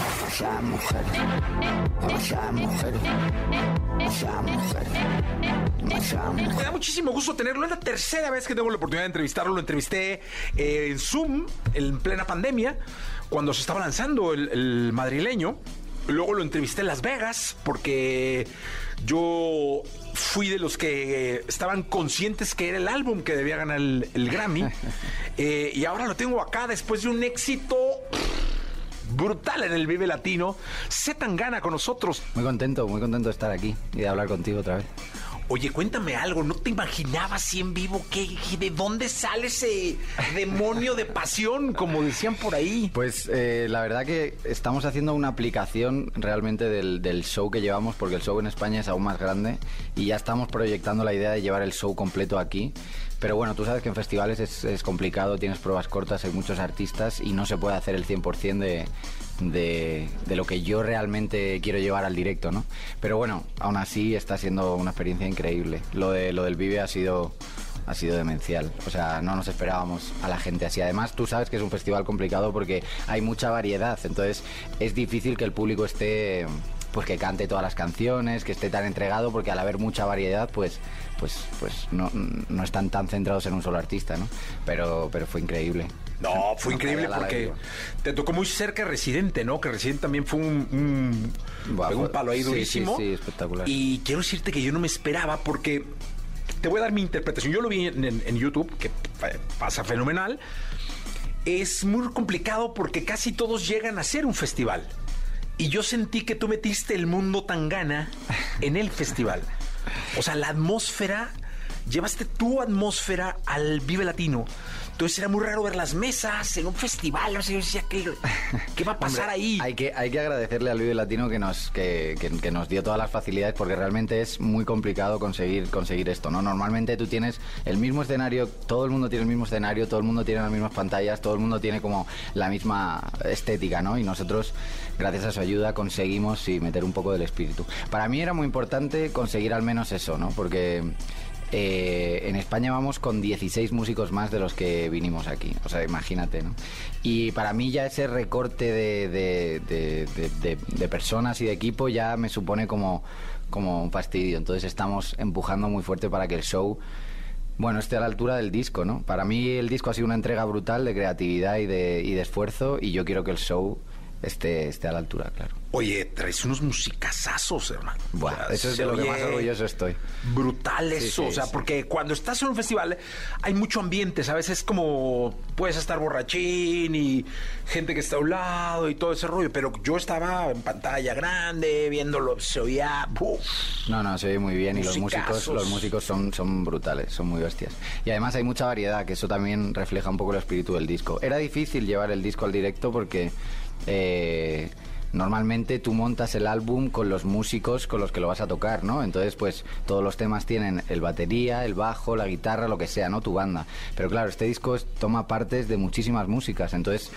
Me da muchísimo gusto tenerlo. Es la tercera vez que tengo la oportunidad de entrevistarlo. Lo entrevisté eh, en Zoom en plena pandemia, cuando se estaba lanzando el, el madrileño. Luego lo entrevisté en Las Vegas, porque yo fui de los que estaban conscientes que era el álbum que debía ganar el, el Grammy. Eh, y ahora lo tengo acá después de un éxito brutal en el Vive Latino. Se tan gana con nosotros. Muy contento, muy contento de estar aquí y de hablar contigo otra vez. Oye, cuéntame algo, ¿no te imaginabas así en vivo? ¿Qué, ¿De dónde sale ese demonio de pasión, como decían por ahí? Pues eh, la verdad que estamos haciendo una aplicación realmente del, del show que llevamos, porque el show en España es aún más grande y ya estamos proyectando la idea de llevar el show completo aquí. Pero bueno, tú sabes que en festivales es, es complicado, tienes pruebas cortas, hay muchos artistas y no se puede hacer el 100% de, de, de lo que yo realmente quiero llevar al directo, ¿no? Pero bueno, aún así está siendo una experiencia increíble. Lo, de, lo del Vive ha sido ha sido demencial. O sea, no nos esperábamos a la gente así. Además, tú sabes que es un festival complicado porque hay mucha variedad. Entonces, es difícil que el público esté pues que cante todas las canciones, que esté tan entregado, porque al haber mucha variedad, pues, pues, pues no, no están tan centrados en un solo artista, ¿no? Pero, pero fue increíble. No, fue No increíble porque te tocó muy cerca Residente, ¿no? Que Residente también fue un, un, palo ahí sí, durísimo. Sí, sí, espectacular. Y quiero decirte que yo no me esperaba porque te voy a dar mi interpretación. Yo lo vi en, en- en YouTube, que pasa fenomenal. Es muy complicado porque casi todos llegan a ser un festival. y yo sentí que tú metiste el mundo tangana en el festival. O sea, la atmósfera, llevaste tu atmósfera al Vive Latino. Entonces era muy raro ver las mesas en un festival. O sea, yo decía, ¿qué, qué va a pasar Hombre, ahí? Hay que, hay que agradecerle al Vive Latino que nos, que, que- que nos dio todas las facilidades porque realmente es muy complicado conseguir, conseguir esto, ¿no? Normalmente tú tienes el mismo escenario, todo el mundo tiene el mismo escenario, todo el mundo tiene las mismas pantallas, todo el mundo tiene como la misma estética, ¿no? Y nosotros, gracias a su ayuda, conseguimos sí, meter un poco del espíritu. Para mí era muy importante conseguir al menos eso, ¿no? Porque... eh, en España vamos con 16 músicos más de los que vinimos aquí. O sea, imagínate, ¿no? Y para mí ya ese recorte de, personas y de equipo ya me supone como, como un fastidio. Entonces estamos empujando muy fuerte para que el show, bueno, esté a la altura del disco, ¿no? Para mí el disco ha sido una entrega brutal de creatividad y de, y de esfuerzo y yo quiero que el show esté, esté a la altura, claro. Oye, traes unos musicazazos, hermano. Buah, O sea, eso es de lo que más orgulloso estoy. Brutal eso, sí, o sea, sí. porque cuando estás en un festival hay mucho ambiente, ¿sabes? Es como puedes estar borrachín y gente que está a un lado y todo ese rollo, pero yo estaba en pantalla grande, viéndolo, se oía, ¡buf! No, no, se oye muy bien y los músicos, los músicos son, son brutales, son muy bestias. Y además hay mucha variedad, que eso también refleja un poco el espíritu del disco. Era difícil llevar el disco al directo porque eh, normalmente tú montas el álbum con los músicos con los que lo vas a tocar, ¿no? Entonces, pues todos los temas tienen el batería, el bajo, la guitarra, lo que sea, ¿no? Tu banda. Pero claro, este disco toma partes de muchísimas músicas, entonces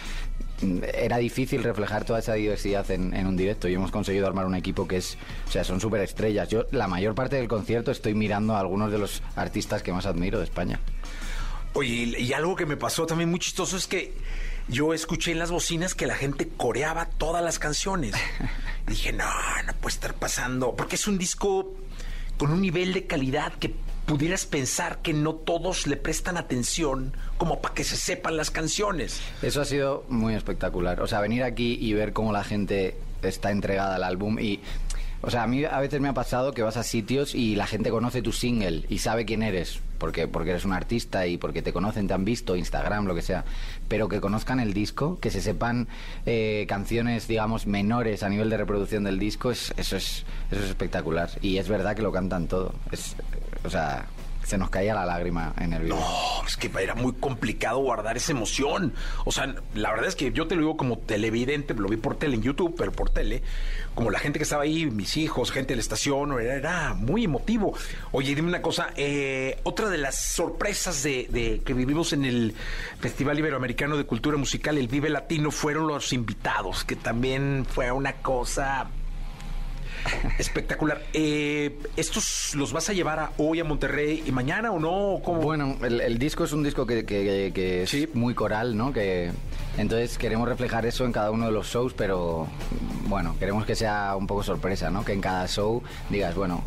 mm, era difícil reflejar toda esa diversidad en, en un directo y hemos conseguido armar un equipo que es, o sea, son súper estrellas. Yo la mayor parte del concierto estoy mirando a algunos de los artistas que más admiro de España. Oye, y algo que me pasó también muy chistoso es que yo escuché en las bocinas que la gente coreaba todas las canciones. Y dije, no, no puede estar pasando, porque es un disco con un nivel de calidad que pudieras pensar que no todos le prestan atención como para que se sepan las canciones. Eso ha sido muy espectacular. O sea, venir aquí y ver cómo la gente está entregada al álbum y... O sea, a mí a veces me ha pasado que vas a sitios y la gente conoce tu single y sabe quién eres, porque, porque eres un artista y porque te conocen, te han visto, Instagram, lo que sea, pero que conozcan el disco, que se sepan eh, canciones, digamos, menores a nivel de reproducción del disco, es, eso, es, eso es espectacular. Y es verdad que lo cantan todo. Es, o sea, se nos caía la lágrima en el video. No, es que era muy complicado guardar esa emoción. O sea, la verdad es que yo te lo digo como televidente, lo vi por tele en YouTube, pero por tele, como la gente que estaba ahí, mis hijos, gente de la estación, era, era muy emotivo. Oye, dime una cosa, eh, otra de las sorpresas de, de que vivimos en el Festival Iberoamericano de Cultura Musical, el Vive Latino, fueron los invitados, que también fue una cosa espectacular. Eh, ¿Estos los vas a llevar a hoy a Monterrey y mañana o no? ¿Cómo? Bueno, el, el disco es un disco que, que- que es muy coral, ¿no? Que entonces queremos reflejar eso en cada uno de los shows, pero bueno, queremos que sea un poco sorpresa, ¿no? Que en cada show digas, bueno,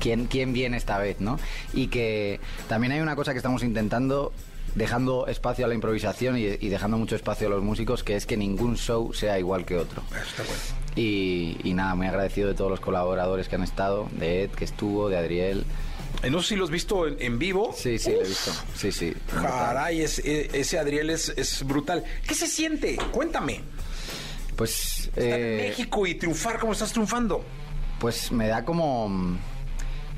¿quién, quién viene esta vez, no? Y que también hay una cosa que estamos intentando dejando espacio a la improvisación y, y dejando mucho espacio a los músicos, que es que ningún show sea igual que otro. Y, y nada, muy agradecido de todos los colaboradores que han estado, de Ed, que estuvo, de Adriel. Eh, No sé si lo has visto en, en vivo. Sí, sí, lo he visto. Sí, sí. Caray, es- eh, ese Adriel es, es brutal. ¿Qué se siente? Cuéntame. Pues. Estar en eh, México y triunfar como estás triunfando. Pues me da como...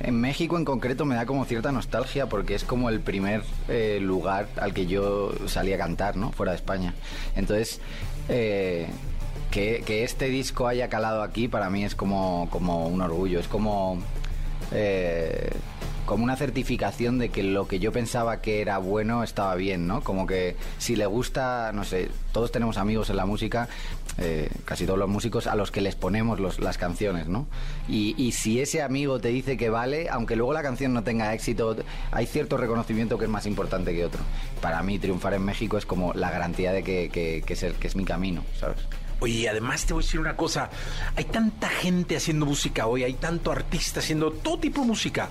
En México en concreto me da como cierta nostalgia porque es como el primer eh, lugar al que yo salí a cantar, ¿no? Fuera de España. Entonces, eh, que, que este disco haya calado aquí para mí es como, como un orgullo, es como... eh, como una certificación de que lo que yo pensaba que era bueno estaba bien, ¿no? Como que si le gusta, no sé, todos tenemos amigos en la música, eh, casi todos los músicos, a los que les ponemos las canciones, ¿no? Y, si ese amigo te dice que vale, aunque luego la canción no tenga éxito, hay cierto reconocimiento que es más importante que otro. Para mí, triunfar en México es como la garantía de que es, el- que es mi camino, ¿sabes? Oye, y además te voy a decir una cosa. Hay tanta gente haciendo música hoy, hay tanto artista haciendo todo tipo de música.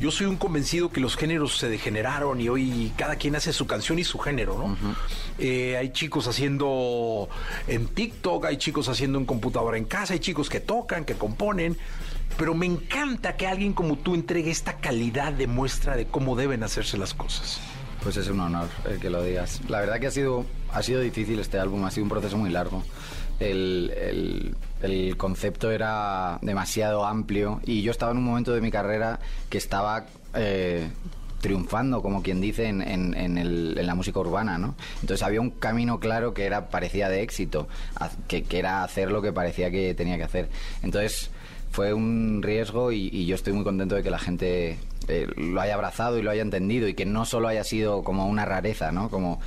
Yo soy un convencido que los géneros se degeneraron y hoy cada quien hace su canción y su género, ¿no? Eh, hay chicos haciendo en TikTok, hay chicos haciendo en computadora en casa, hay chicos que tocan, que componen. Pero me encanta que alguien como tú entregue esta calidad de muestra de cómo deben hacerse las cosas. Pues es un honor el que lo digas. La verdad que ha sido, ha sido difícil este álbum, ha sido un proceso muy largo. El, el- concepto era demasiado amplio y yo estaba en un momento de mi carrera que estaba eh, triunfando, como quien dice, en, en- en la música urbana, ¿no? Entonces había un camino claro que era parecía de éxito, que, que era hacer lo que parecía que tenía que hacer. Entonces fue un riesgo y, y yo estoy muy contento de que la gente eh, lo haya abrazado y lo haya entendido y que no solo haya sido como una rareza, ¿no? Como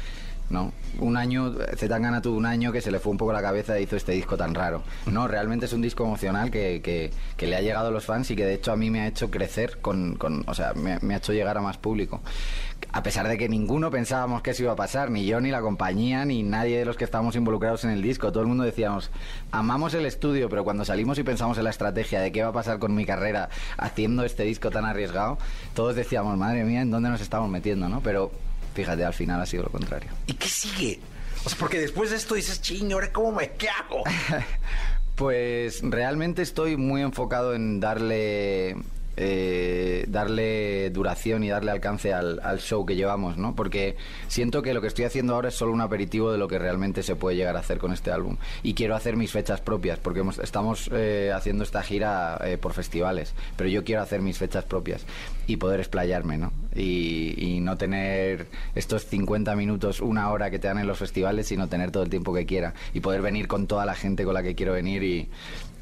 no, un año, Zetangana tuvo un año que se le fue un poco la cabeza e hizo este disco tan raro. No, realmente es un disco emocional que, que- que le ha llegado a los fans y que de hecho a mí me ha hecho crecer con, con- o sea, me, me ha hecho llegar a más público. A pesar de que ninguno pensábamos que eso iba a pasar, ni yo, ni la compañía, ni nadie de los que estábamos involucrados en el disco. Todo el mundo decíamos, amamos el estudio, pero cuando salimos y pensamos en la estrategia de qué va a pasar con mi carrera haciendo este disco tan arriesgado, todos decíamos, madre mía, ¿en dónde nos estamos metiendo? ¿no? Pero fíjate, al final ha sido lo contrario. ¿Y qué sigue? O sea, porque después de esto dices, ching, ¿ahora cómo me qué hago? Pues realmente estoy muy enfocado en darle eh, darle duración y darle alcance al, show que llevamos, ¿no? Porque siento que lo que estoy haciendo ahora es solo un aperitivo de lo que realmente se puede llegar a hacer con este álbum. Y quiero hacer mis fechas propias, porque hemos- estamos eh, haciendo esta gira eh, por festivales, pero yo quiero hacer mis fechas propias y poder explayarme, ¿no? Y, y no tener estos 50 minutos, una hora que te dan en los festivales, sino tener todo el tiempo que quiera y poder venir con toda la gente con la que quiero venir y,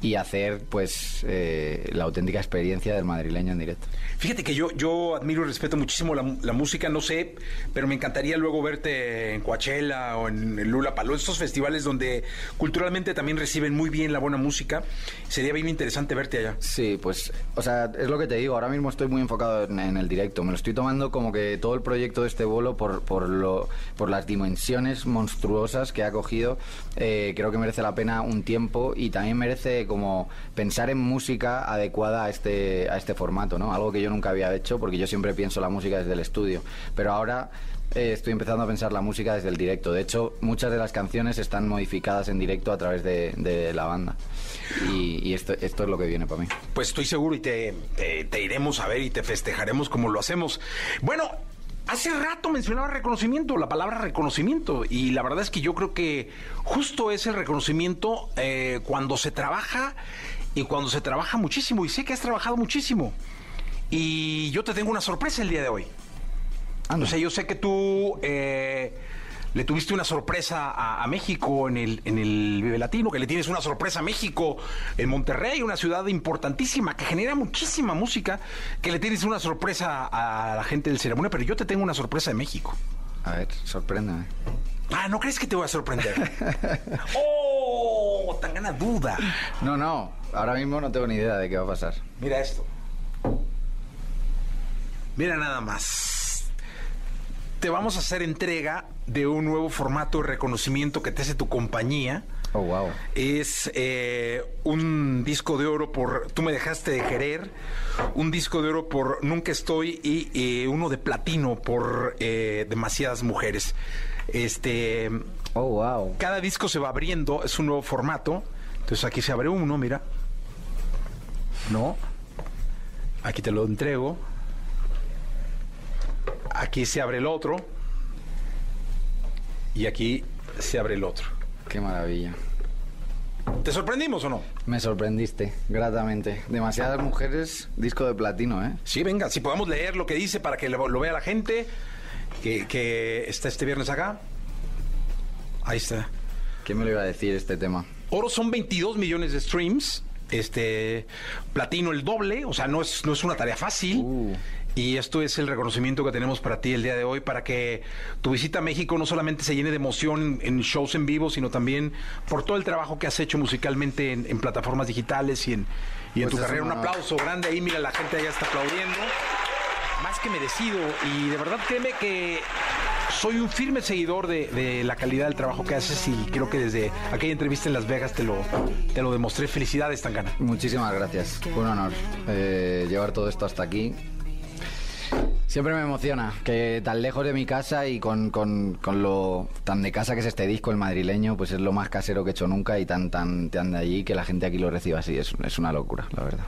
y hacer pues eh, la auténtica experiencia del madrileño en directo. Fíjate que yo, yo admiro y respeto muchísimo la, la música, no sé, pero me encantaría luego verte en Coachella o en el Lula Paló, estos festivales donde culturalmente también reciben muy bien la buena música. Sería bien interesante verte allá. Sí, pues, o sea, es lo que te digo, ahora mismo estoy muy enfocado en, en el directo, me lo estoy tomando como que todo el proyecto de este bolo por, por, lo, por las dimensiones monstruosas que ha cogido, eh, creo que merece la pena un tiempo y también merece como pensar en música adecuada a este, a este formato, ¿no? Algo que yo nunca había hecho porque yo siempre pienso la música desde el estudio, pero ahora eh, estoy empezando a pensar la música desde el directo. De hecho, muchas de las canciones están modificadas en directo a través de, la banda. Y, esto, es lo que viene para mí. Pues estoy seguro y te iremos a ver y te festejaremos como lo hacemos. Bueno, hace rato mencionaba reconocimiento, la palabra reconocimiento, y la verdad es que yo creo que justo es el reconocimiento eh, cuando se trabaja y cuando se trabaja muchísimo, y sé que has trabajado muchísimo. Y yo te tengo una sorpresa el día de hoy. O sea, yo sé que tú eh, le tuviste una sorpresa a, a México en el, en el Vive Latino, que le tienes una sorpresa a México en Monterrey, una ciudad importantísima que genera muchísima música, que le tienes una sorpresa a la gente del ceremonia, pero yo te tengo una sorpresa de México. A ver, sorpréndeme. Ah, ¿no crees que te voy a sorprender? ¡Oh! Tan gana duda. No, no, ahora mismo no tengo ni idea de qué va a pasar. Mira esto. Mira nada más. Te vamos a hacer entrega de un nuevo formato de reconocimiento que te hace tu compañía. Oh, wow. Es eh, un disco de oro por Tú me dejaste de querer, un disco de oro por Nunca estoy y uno de platino por eh, Demasiadas mujeres. Este. Oh, wow. Cada disco se va abriendo, es un nuevo formato. Entonces aquí se abre uno, mira. No. Aquí te lo entrego. Aquí se abre el otro. Y aquí se abre el otro. Qué maravilla. ¿Te sorprendimos o no? Me sorprendiste, gratamente. Demasiadas mujeres, disco de platino, ¿eh? Sí, venga, si podemos leer lo que dice para que lo, lo vea la gente, que, que está este viernes acá. Ahí está. ¿Qué me lo iba a decir este tema? Oro son 22 millones de streams. Este platino el doble, o sea, no es, no es una tarea fácil. Y esto es el reconocimiento que tenemos para ti el día de hoy, para que tu visita a México no solamente se llene de emoción en, shows en vivo, sino también por todo el trabajo que has hecho musicalmente en, en plataformas digitales y en, y en Pues tu carrera. un aplauso grande ahí, mira, la gente allá está aplaudiendo. Más que merecido. Y de verdad, créeme que soy un firme seguidor de, de la calidad del trabajo que haces y creo que desde aquella entrevista en Las Vegas te lo, te lo demostré. Felicidades, Tangana. Muchísimas gracias. Fue un honor eh, llevar todo esto hasta aquí. Siempre me emociona que tan lejos de mi casa y con, con- con lo tan de casa que es este disco, el madrileño, pues es lo más casero que he hecho nunca y tan tan tan de allí que la gente aquí lo reciba así. Es, es una locura, la verdad.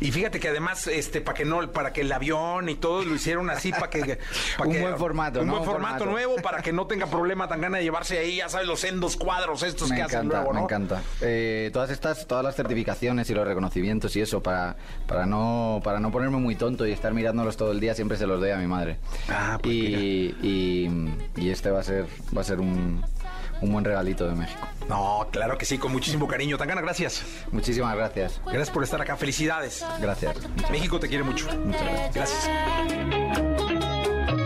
Y fíjate que además, este, para que no, para que el avión y todo lo hicieron así, para que, pa' Un que- buen formato, un ¿no? buen formato, formato. nuevo, para que no tenga problema tan gana de llevarse ahí, ya sabes, los sendos cuadros estos Me que hacen encanta, luego, ¿no? me encanta. Eh, todas estas, todas las certificaciones y los reconocimientos y eso, para, para no, para no ponerme muy tonto y estar mirándolos todo el día, siempre se los doy a mi madre. Ah, pues y, y, y este va a ser, va a ser un, un buen regalito de México. No, claro que sí, con muchísimo cariño. Tangana, gracias. Muchísimas gracias. Gracias por estar acá. Felicidades. Gracias. México te quiere mucho. Muchas gracias. Gracias.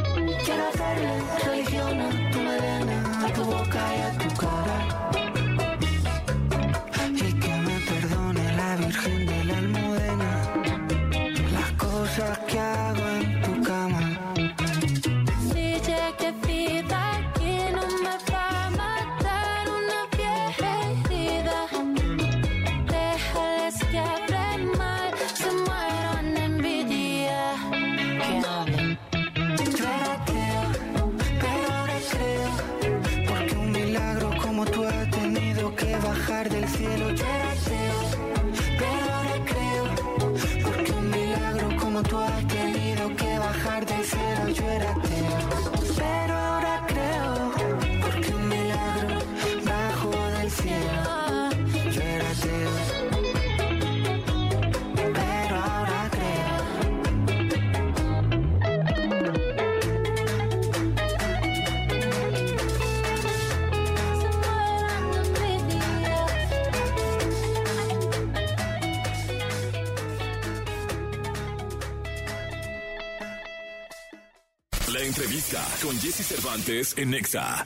Cervantes en Nexa.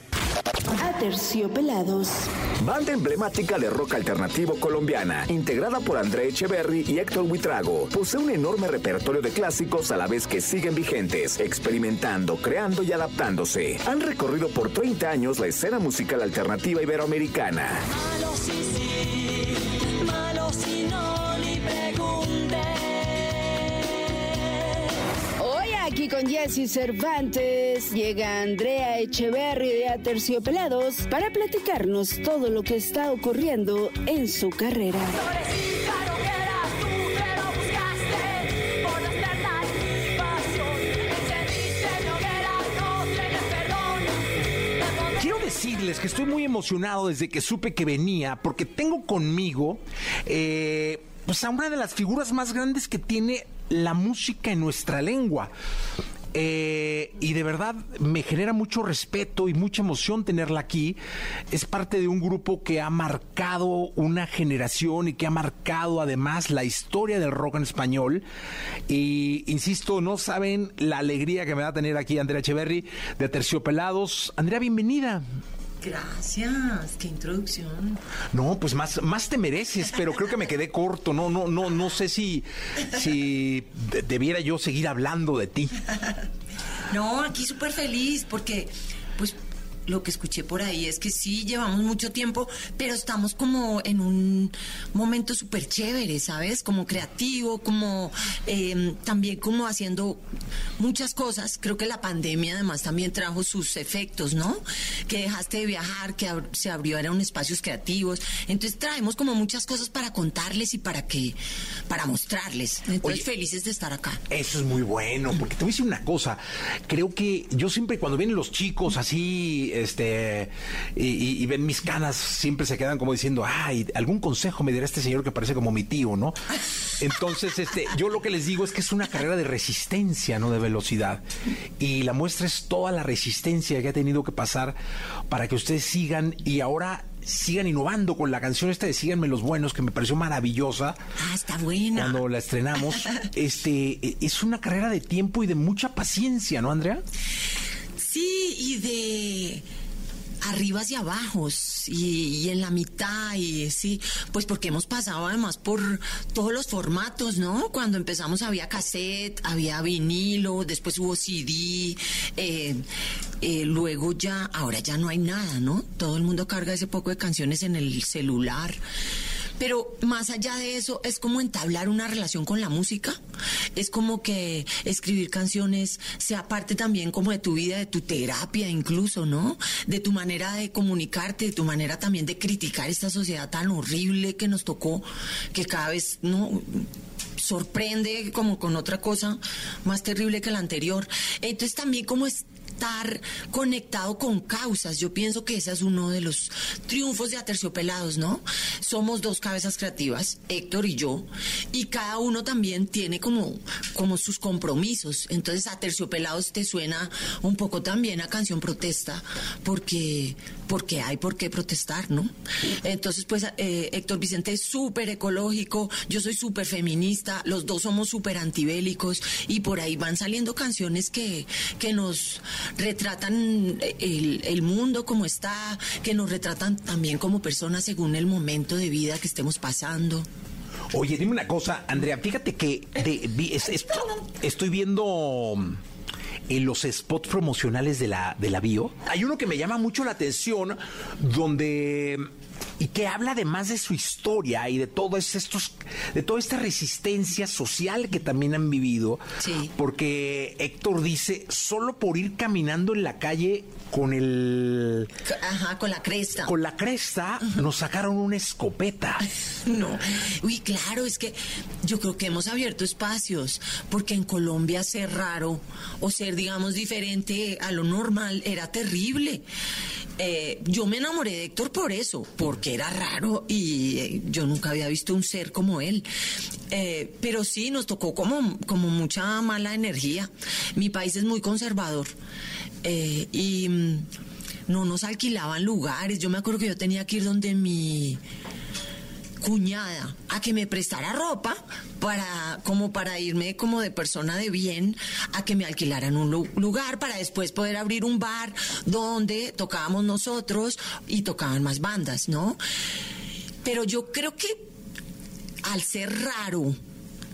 Aterciopelados. Banda emblemática de rock alternativo colombiana, integrada por André Echeverry y Héctor Huitrago, posee un enorme repertorio de clásicos a la vez que siguen vigentes, experimentando, creando y adaptándose. Han recorrido por 30 años la escena musical alternativa iberoamericana. Con Jesse Cervantes llega Andrea Echeverry de Aterciopelados para platicarnos todo lo que está ocurriendo en su carrera. Quiero decirles que estoy muy emocionado desde que supe que venía, porque tengo conmigo eh, pues a una de las figuras más grandes que tiene la música en nuestra lengua. Eh, y de verdad me genera mucho respeto y mucha emoción tenerla aquí. Es parte de un grupo que ha marcado una generación y que ha marcado además la historia del rock en español. Y insisto, no saben la alegría que me da tener aquí Andrea Echeverry de Terciopelados. Andrea, bienvenida. Gracias, qué introducción. No, pues más, más te mereces, pero creo que me quedé corto. No, no, no, no sé si, si de- debiera yo seguir hablando de ti. No, aquí súper feliz porque, pues, lo que escuché por ahí es que sí, llevamos mucho tiempo, pero estamos como en un momento súper chévere, ¿sabes? Como creativo, como eh, también como haciendo muchas cosas. Creo que la pandemia además también trajo sus efectos, ¿no? Que dejaste de viajar, que ab- se abrieron espacios creativos. Entonces traemos como muchas cosas para contarles y para que, para mostrarles. Entonces felices de estar acá. Eso es muy bueno, porque te voy a decir una cosa. Creo que yo siempre cuando vienen los chicos así, este, y, y- y ven mis canas, siempre se quedan como diciendo, ay, algún consejo me dirá este señor que parece como mi tío, ¿no? Entonces, este, yo lo que les digo es que es una carrera de resistencia, no de velocidad. Y la muestra es toda la resistencia que ha tenido que pasar para que ustedes sigan y ahora sigan innovando con la canción esta de Síganme los Buenos, que me pareció maravillosa. Ah, está buena. Cuando la estrenamos, este, e- es una carrera de tiempo y de mucha paciencia, ¿no, Andrea? Sí, y de arriba hacia abajo y, y en la mitad y sí, pues porque hemos pasado además por todos los formatos, ¿no? Cuando empezamos había cassette, había vinilo, después hubo CD, eh, eh, luego ya, ahora ya no hay nada, ¿no? Todo el mundo carga ese poco de canciones en el celular. Pero más allá de eso, es como entablar una relación con la música. Es como que escribir canciones sea parte también como de tu vida, de tu terapia incluso, ¿no? De tu manera de comunicarte, de tu manera también de criticar esta sociedad tan horrible que nos tocó, que cada vez, ¿no? sorprende como con otra cosa más terrible que la anterior. Entonces también como estar conectado con causas. Yo pienso que ese es uno de los triunfos de Aterciopelados, ¿no? Somos dos cabezas creativas, Héctor y yo, y cada uno también tiene como, como sus compromisos. Entonces Aterciopelados te suena un poco también a canción protesta, porque, porque hay por qué protestar, ¿no? Entonces, pues eh, Héctor Vicente es súper ecológico, yo soy súper feminista, los dos somos súper antibélicos, y por ahí van saliendo canciones que, que nos retratan el, el mundo como está, que nos retratan también como personas según el momento de vida que estemos pasando. Oye, dime una cosa, Andrea, fíjate que te vi- es- es- estoy viendo en los spots promocionales de la, de la bio. Hay uno que me llama mucho la atención, donde y que habla además de su historia y de todos estos, de toda esta resistencia social que también han vivido. Porque Héctor dice, solo por ir caminando en la calle con el Ajá, con la cresta. con la cresta nos sacaron una escopeta. No, uy, claro, es que yo creo que hemos abierto espacios, porque en Colombia ser raro o ser, digamos, diferente a lo normal era terrible. Eh, yo me enamoré de Héctor por eso, porque era raro y eh, yo nunca había visto un ser como él. Eh, pero sí, nos tocó como, como mucha mala energía. Mi país es muy conservador eh, y mm, no nos alquilaban lugares. Yo me acuerdo que yo tenía que ir donde mi cuñada a que me prestara ropa para como para irme como de persona de bien a que me alquilaran un lu- lugar para después poder abrir un bar donde tocábamos nosotros y tocaban más bandas, ¿no? Pero yo creo que al ser raro,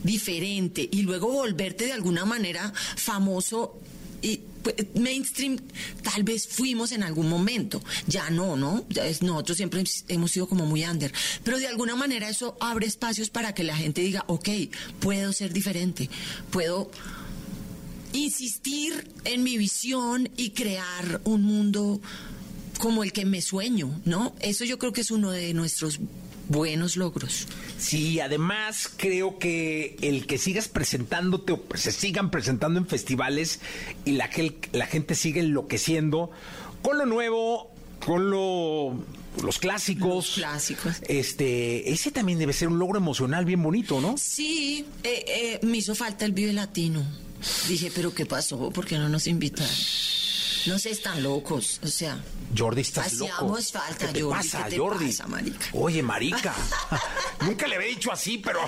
diferente y luego volverte de alguna manera famoso y pues, mainstream tal vez fuimos en algún momento. Ya no no es- nosotros siempre hemos sido como muy under. Pero de alguna manera eso abre espacios para que la gente diga ok puedo ser diferente. Puedo insistir en mi visión y crear un mundo como el que me sueño no eso yo creo que es uno de nuestros buenos logros Sí, además creo que el que sigas presentándote o se sigan presentando en festivales y la, la gente sigue enloqueciendo con lo nuevo, con lo los clásicos. clásicos. Este, ese también debe ser un logro emocional bien bonito, ¿no? Sí, eh, eh, me hizo falta el Vive Latino. Dije, pero ¿qué pasó? ¿Por qué no nos invitan? No sé, están locos, o sea. Jordi, estás loco. falta, ¿Qué te Jordi, pasa, ¿qué te Jordi? pasa, marica? Oye, marica. Nunca le había dicho así, pero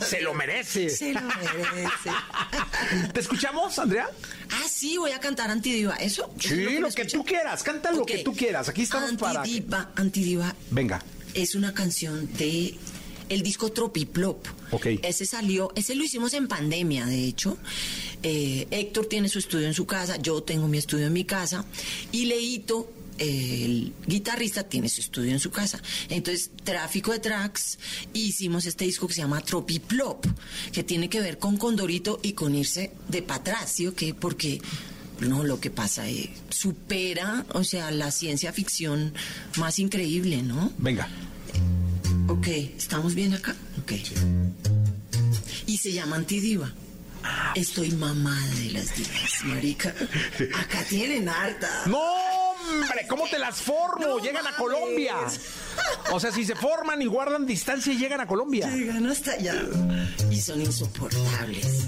se lo merece. Se lo merece. ¿Te escuchamos, Andrea? Ah, sí, voy a cantar Antidiva. ¿Eso? ¿Eso Sí, es lo que tú quieras, canta lo que tú quieras. Aquí estamos para. Antidiva, Antidiva Venga. es una canción de el disco Tropiplop. Ok. Ese salió, ese lo hicimos en pandemia, de hecho. Eh, Héctor tiene su estudio en su casa, yo tengo mi estudio en mi casa y Leito, el guitarrista, tiene su estudio en su casa. Entonces, tráfico de tracks, hicimos este disco que se llama Tropiplop, que tiene que ver con Condorito y con irse de para atrás, ¿sí o qué? Porque no, lo que pasa es supera, o sea, la ciencia ficción más increíble, ¿no? Venga. Ok, ¿estamos bien acá? Ok. Y se llama Antidiva. Estoy mamada de las divas, marica. Acá tienen harta. ¡No, hombre! ¿Cómo te las formo? llegan a Colombia. O sea, si se forman y guardan distancia, llegan a Colombia. Llegan hasta allá. Y son insoportables.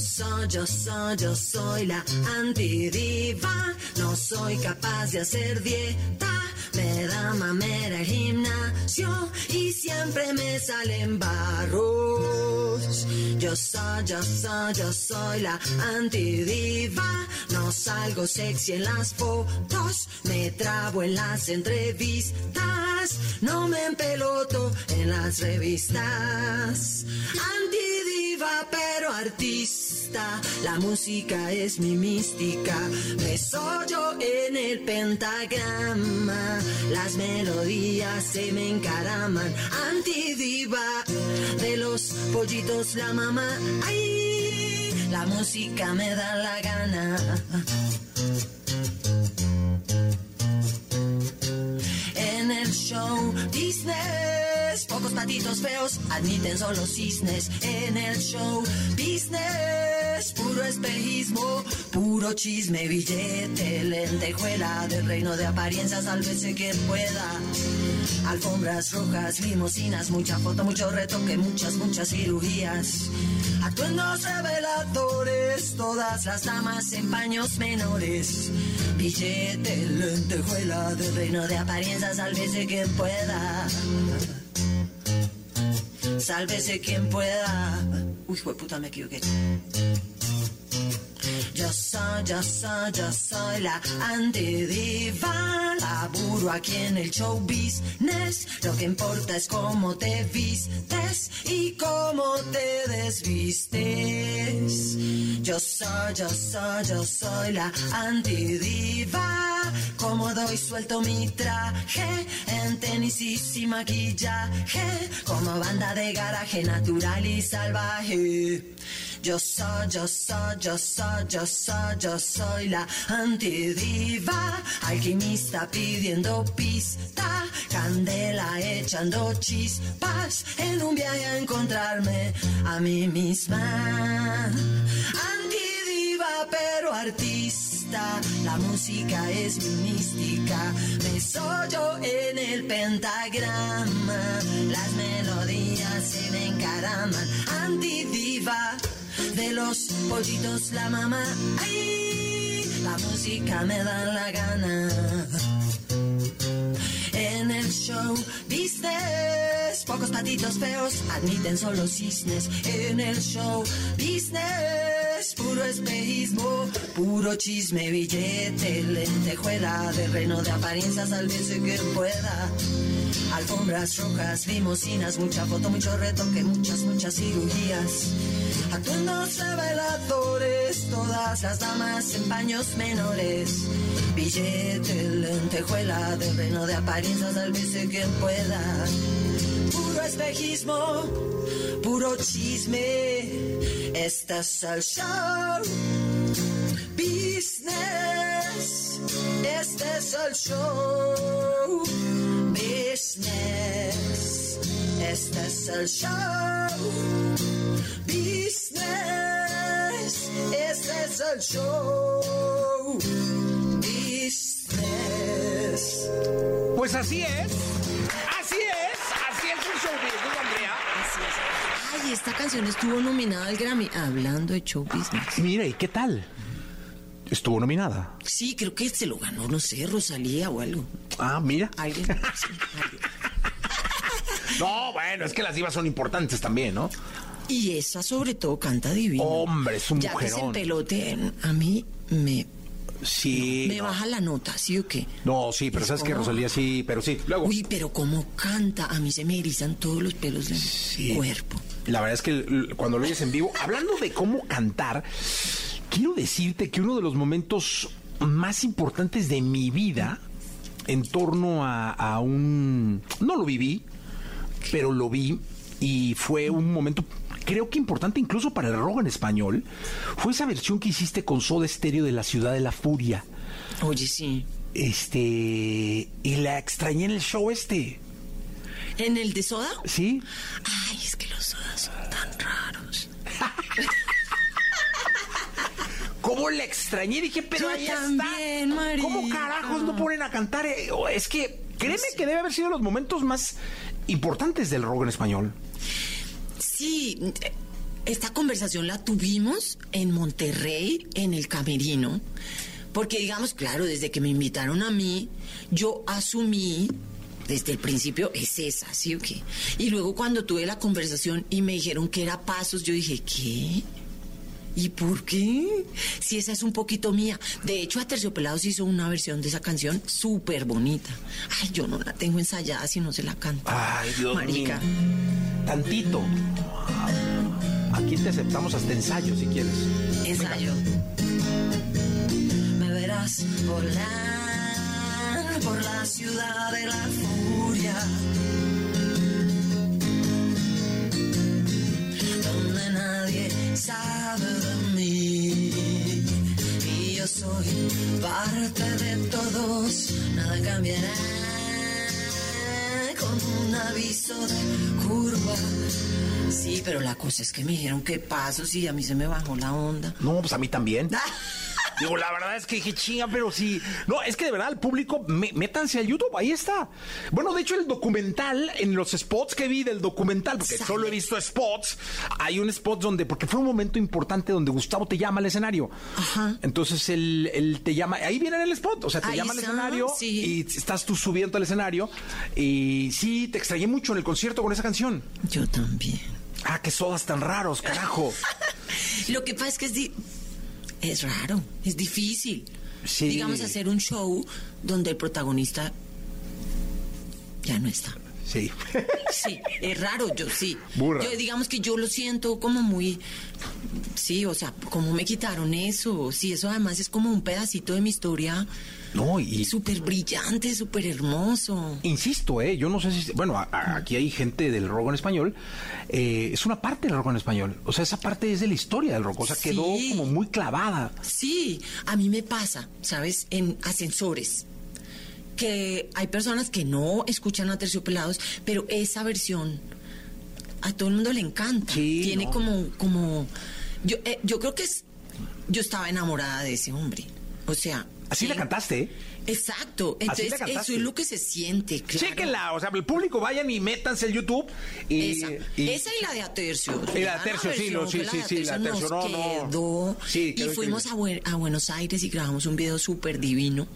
Soy, yo soy, yo soy la antidiva. No soy capaz de hacer dieta. Me da mamera el gimnasio y siempre me salen barros. Yo soy, yo soy, yo soy la antidiva. No salgo sexy en las fotos. Me trabo en las entrevistas. No me empeloto en las revistas. Antidiva, pero artista. La música es mi mística. Me soy yo en el pentagrama. Las melodías se me encaraman. Antidiva de los pollitos la mamá. Ay, la música me da la gana. En el show business, pocos patitos feos admiten solo cisnes. En el show business, puro espejismo, puro chisme, billete, lentejuela del reino de apariencias, sálvese quien pueda. Alfombras rojas, limosinas, mucha foto, mucho retoque, muchas, muchas cirugías. Atuendos reveladores, todas las damas en paños menores. Billete, lentejuela del reino de apariencias, sálvese quien pueda. Sálvese quien pueda. Uy, hijo puta, me equivoqué. Yo soy, yo soy, yo soy la antidiva. Laburo aquí en el show business. Lo que importa es cómo te vistes y cómo te desvistes. Yo soy, yo soy, yo soy la antidiva. Como doy suelto mi traje en tenis y sin maquillaje. Como banda de garaje natural y salvaje. Yo soy, yo soy, yo soy, yo soy, yo soy la antidiva. Alquimista pidiendo pista. Candela echando chispas. En un viaje a encontrarme a mí misma. Antidiva pero artista. La música es mi mística. Me soy yo en el pentagrama. Las melodías se me encaraman. Antidiva de los pollitos la mamá. Ay, la música me da la gana. En el show business, pocos patitos feos admiten solo cisnes. En el show business, puro espejismo, puro chisme, billete, lentejuela del reino de apariencias, sálvese quien pueda. Alfombras rojas, limosinas, mucha foto, mucho retoque, muchas, muchas cirugías. Atuendos reveladores, todas las damas en paños menores. Billete, lentejuela del reino de apariencias, sálvese quien pueda. Puro espejismo, puro chisme. Este es el show. Business. Este es el show. Business. Este es el show. Business. Este es el show. Business. Pues así es. Así es. Así es el show business, Andrea. Así es. Ay, esta canción estuvo nominada al Grammy. Hablando de show business. Mira, ¿y qué tal? Estuvo nominada. Sí, creo que se lo ganó, no sé, Rosalía o algo. Ah, mira. Alguien. sí, alguien. No, bueno, es que las divas son importantes también, ¿no? Y esa sobre todo canta divino. Hombre, es un ya que mujerón. se pelote, a mí me, Sí. me no. baja la nota, ¿sí o qué? No, sí, pero sabes que. Rosalía sí, pero sí. Luego, Uy, pero cómo canta, a mí se me erizan todos los pelos del cuerpo. la verdad es que cuando lo oyes en vivo, hablando de cómo cantar, quiero decirte que uno de los momentos más importantes de mi vida en torno a, a un... No lo viví, pero lo vi y fue un momento... Creo que importante incluso para el rock en español fue esa versión que hiciste con Soda Stereo de La Ciudad de la Furia. Oye, sí. Este. Y la extrañé en el show este. ¿En el de soda? ¿Sí? Ay, es que los sodas son tan raros. ¿Cómo la extrañé? Dije, pero Yo ahí también, está. marica. ¿Cómo carajos no ponen a cantar? Eh, Es que, créeme que debe haber sido los momentos más importantes del rock en español. Sí, esta conversación la tuvimos en Monterrey, en el Camerino, porque digamos, claro, desde que me invitaron a mí, yo asumí desde el principio es esa, ¿sí o qué? Y luego cuando tuve la conversación y me dijeron que era Pasos, yo dije, ¿qué? ¿Y por qué? Si esa es un poquito mía. De hecho, a Terciopelados hizo una versión de esa canción súper bonita. Ay, yo no la tengo ensayada si no se la canto. Ay, Dios Marica. mío. Tantito. Aquí aquí te aceptamos hasta ensayo si quieres. Ensayo. Me verás volar por la ciudad de la furia. Donde nadie sabe soy parte de todos. Nada cambiará. Con un aviso de curva. Sí, pero la cosa es que me dijeron que paso si a mí se me bajó la onda. No, pues a mí también. Digo, la verdad es que dije, chinga, pero sí. No, es que de verdad, el público, me- métanse a YouTube, ahí está. Bueno, de hecho, el documental, en los spots que vi del documental, porque solo he visto spots, hay un spot donde, porque fue un momento importante donde Gustavo te llama al escenario. Entonces, él, él te llama, ahí viene en el spot, o sea, te Ahí llama al escenario y estás tú subiendo al escenario. Y sí, te extrañé mucho en el concierto con esa canción. Yo también. Ah, qué sodas tan raros, carajo. Lo que pasa es que es, es raro, es difícil. Sí. Digamos, hacer un show donde el protagonista ya no está. Sí. Sí, es raro, yo sí. Burra. Yo digamos que yo lo siento como muy... Sí, o sea, como me quitaron eso. Sí, eso además es como un pedacito de mi historia. No, y... Súper brillante, súper hermoso. Insisto, eh, yo no sé si... Bueno, a- a- aquí hay gente del rock en español. eh, es una parte del rock en español. O sea, esa parte es de la historia del rock. O sea, quedó como muy clavada. Sí, a mí me pasa, ¿sabes? En ascensores. Que hay personas que no escuchan a Terciopelados, pero esa versión a todo el mundo le encanta. Tiene no. como, como. Yo, eh, yo creo que es. Yo estaba enamorada de ese hombre. O sea. Así la cantaste, ¿eh? Exacto. Entonces, eso es lo que se siente. Claro. Chéquenla, o sea, el público vayan y métanse al YouTube. Y, Esa, y- esa y la de Atercio. Y la de Atercio, sí, no, sí, sí, sí, la de Atercio, no, no. Quedó. Sí, quedó y fuimos a, a Buenos Aires y grabamos un video súper divino.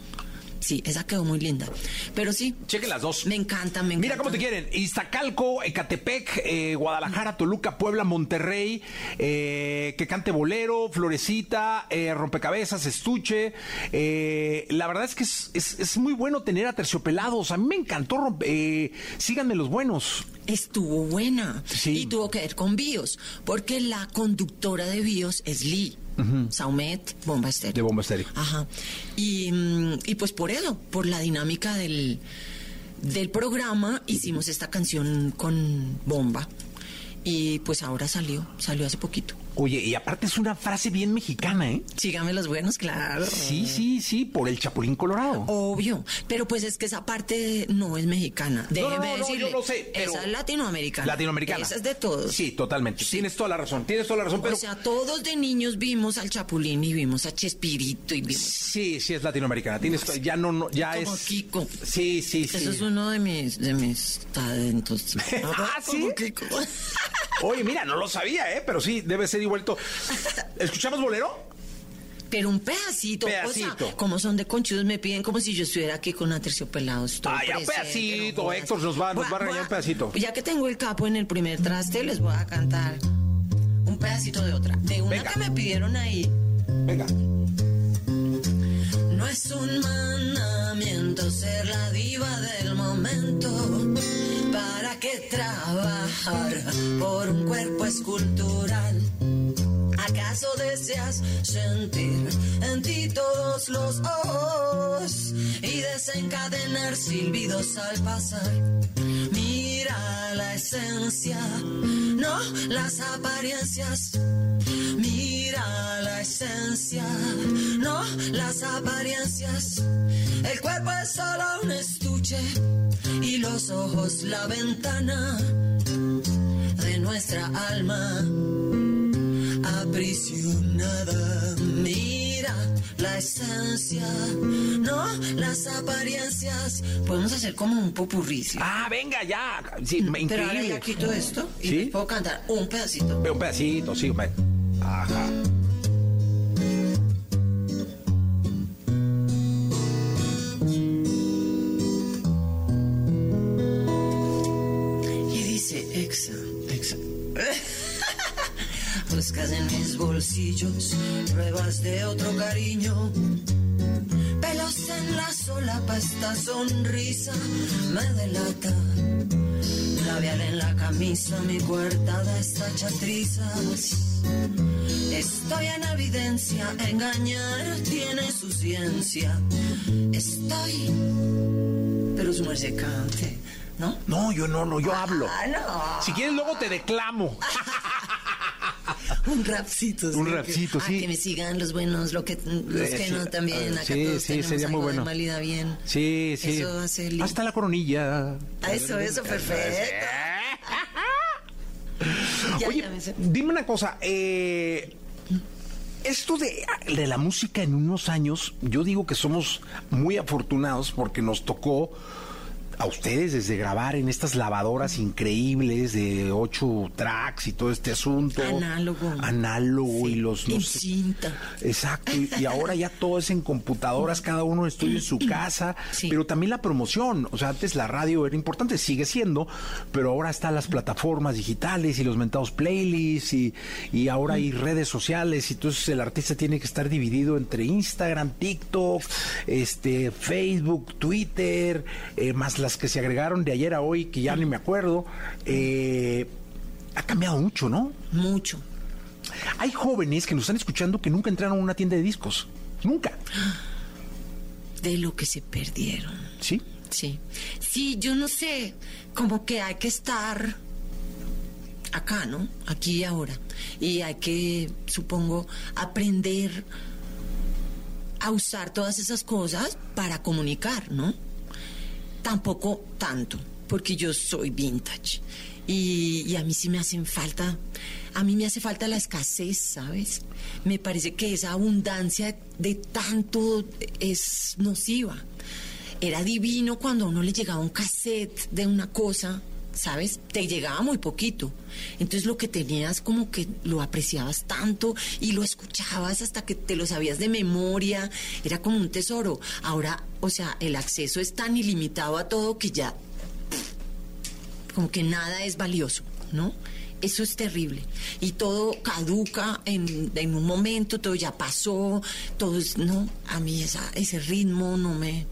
Sí, esa quedó muy linda. Pero sí. Chequen las dos. Me encanta, me encanta. Mira cómo te quieren. Iztacalco, Ecatepec, eh, Guadalajara, Toluca, Puebla, Monterrey, eh, que cante bolero, Florecita, eh, Rompecabezas, Estuche. eh, la verdad es que es, es- es muy bueno tener a terciopelados. A mí me encantó. rompe- eh, síganme los buenos. Estuvo buena. Y tuvo que ver con Bios, porque la conductora de Bios es Lee. Saumet Bomba Estéreo. De Bomba Estéreo. Ajá. Y, mm, y pues por eso, por la dinámica del, del programa, hicimos esta canción con Bomba. Y pues ahora salió, salió hace poquito. Oye, y aparte es una frase bien mexicana, ¿eh? Sígame los buenos, claro. Sí, sí, sí, por el Chapulín Colorado. Obvio, pero pues es que esa parte no es mexicana. No, Déjeme no, no, decirle. yo lo sé, pero- Esa es latinoamericana. Latinoamericana. Esa es de todos. Sí, totalmente. Tienes toda la razón. Tienes toda la razón, pero. O sea, todos de niños vimos al Chapulín y vimos a Chespirito y vimos. Sí, sí es latinoamericana. Tienes ya no, no ya Como es. Kiko. Sí, sí, sí. Eso es uno de mis, de mis talentos. ah, sí. Como Kiko. Oye, mira, no lo sabía, ¿eh? Pero sí, debe ser igualito. ¿Escuchamos bolero? Pero un pedacito, Pedacito. O sea, como son de conchudos, me piden como si yo estuviera aquí con Aterciopelados. todo Ah, ya, un pedacito. Héctor nos va, nos va a regañar un pedacito. Ya que tengo el capo en el primer traste, les voy a cantar un pedacito de otra. De una que me pidieron ahí. Venga. No es un mandamiento ser la diva del momento. ¿Para qué trabajar por un cuerpo escultural? ¿Acaso deseas sentir en ti todos los ojos y desencadenar silbidos al pasar? Mira la esencia, no las apariencias. Mira la esencia, no las apariencias. El cuerpo es solo un estuche y los ojos la ventana de nuestra alma aprisionada. Mira la esencia, no las apariencias. Podemos hacer como un popurrí. ¿sí? Ah, venga, ya. Sí, me- Pero ahora ya quito esto y ¿Sí? puedo cantar un pedacito. Un pedacito, sí. Ajá. Y dice, exa, exa. Buscas en mis bolsillos pruebas de otro cariño. Pelos en las solapa esta sonrisa me delata. Labial en la camisa, mi coartada está trizas. Estoy en evidencia, engañar tiene su ciencia. Estoy. Pero su merced cante, ¿no? No, yo no, no, yo hablo. Ah, no. Si quieres, luego te declamo. Un rapcito. Un rapcito, que- sí. Ah, que me sigan los buenos, lo que, los Eh, que sí, no también. eh, Acá sí, todos sí, sería muy bueno. malida bien. Sí, sí. Eso hace lindo. Hasta la coronilla. Ah, Eso, eso, perfecto. Ya, Oye, ya me dime una cosa. eh, esto de, de la música en unos años, yo digo que somos muy afortunados porque nos tocó a ustedes desde grabar en estas lavadoras increíbles de ocho tracks y todo este asunto. Análogo. Análogo y los... no En sé- cinta. Exacto, y, y ahora ya todo es en computadoras, cada uno estudia en su casa, pero también la promoción, o sea, antes la radio era importante, sigue siendo, pero ahora están las plataformas digitales y los mentados playlists y, y ahora hay redes sociales, y entonces el artista tiene que estar dividido entre Instagram, TikTok, este, Facebook, Twitter, eh, más las que se agregaron de ayer a hoy, que ya ni me acuerdo. eh, ha cambiado mucho, ¿no? Mucho. Hay jóvenes que nos están escuchando que nunca entraron a una tienda de discos. Nunca. De lo que se perdieron. ¿Sí? Sí. Sí, yo no sé, como que hay que estar acá, ¿no? Aquí y ahora. Y hay que, supongo, aprender a usar todas esas cosas para comunicar, ¿no? Tampoco tanto, porque yo soy vintage. Y, a mí sí me hacen falta, a mí me hace falta la escasez, ¿sabes? Me parece que esa abundancia de tanto es nociva. Era divino cuando a uno le llegaba un cassette de una cosa, ¿sabes? Te llegaba muy poquito. Entonces lo que tenías como que lo apreciabas tanto y lo escuchabas hasta que te lo sabías de memoria. Era como un tesoro. Ahora, o sea, el acceso es tan ilimitado a todo que ya como que nada es valioso, ¿no? Eso es terrible. Y todo caduca en, en un momento, todo ya pasó, todo es, no, a mí ese ritmo no me,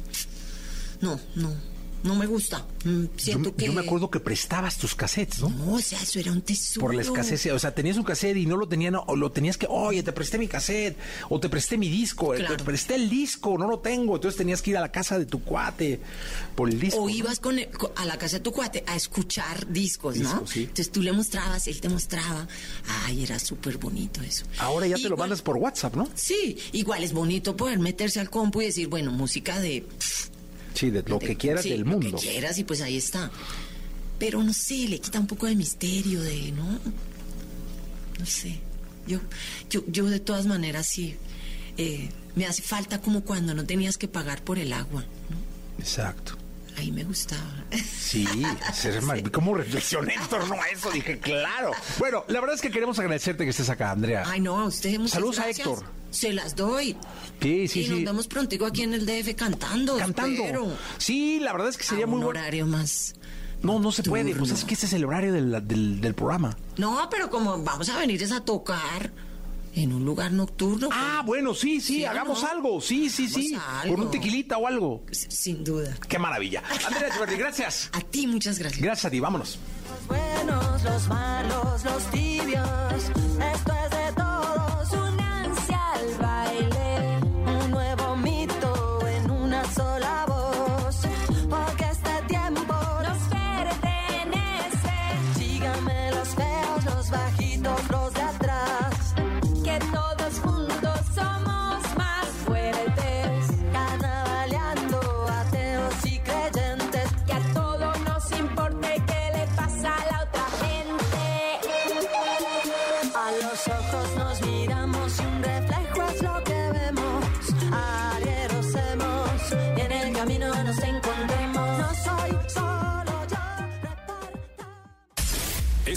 no, no, no me gusta. Mm, Yo, Siento que... yo me acuerdo que prestabas tus cassettes, ¿no? No, o sea, eso era un tesoro. Por la escasez, o sea, tenías un cassette y no lo tenían, o lo tenías que, oye, te presté mi cassette, o te presté mi disco, eh, te presté el disco, no lo tengo, entonces tenías que ir a la casa de tu cuate por el disco. O ibas con el- a la casa de tu cuate a escuchar discos, ¿no? Discos, sí. Entonces tú le mostrabas, él te mostraba. Ay, era súper bonito eso. Ahora ya te lo mandas por WhatsApp, ¿no? Sí, igual es bonito poder meterse al compu y decir, bueno, música de... Sí, de lo que quieras sí, del lo mundo. que quieras y pues ahí está. Pero no sé, le quita un poco de misterio, de, ¿no? No sé. Yo, yo, yo de todas maneras sí. eh, me hace falta como cuando no tenías que pagar por el agua. Exacto. Ahí me gustaba. Sí, ser mal- ¿cómo reflexioné en torno a eso? Dije, claro. Bueno, la verdad es que queremos agradecerte que estés acá, Andrea. Ay, no, a usted muchas Saludos a. Héctor. Se las doy. Sí, sí, y nos sí. vemos prontigo aquí en el DF cantando. Cantando. espero. Sí, la verdad es que sería A muy un bueno. horario más. No, no se puede, pues es que ese es el horario del, del- del programa. No, pero como vamos a venir es a tocar en un lugar nocturno. Ah, bueno, sí, sí, ¿Sí o hagamos no? algo. Sí, sí, sí. Con un tequilita o algo. Sin duda. Qué maravilla. Andrea Echeverri, gracias. A ti, muchas gracias. Gracias a ti, vámonos. buenos, los malos, los tibios.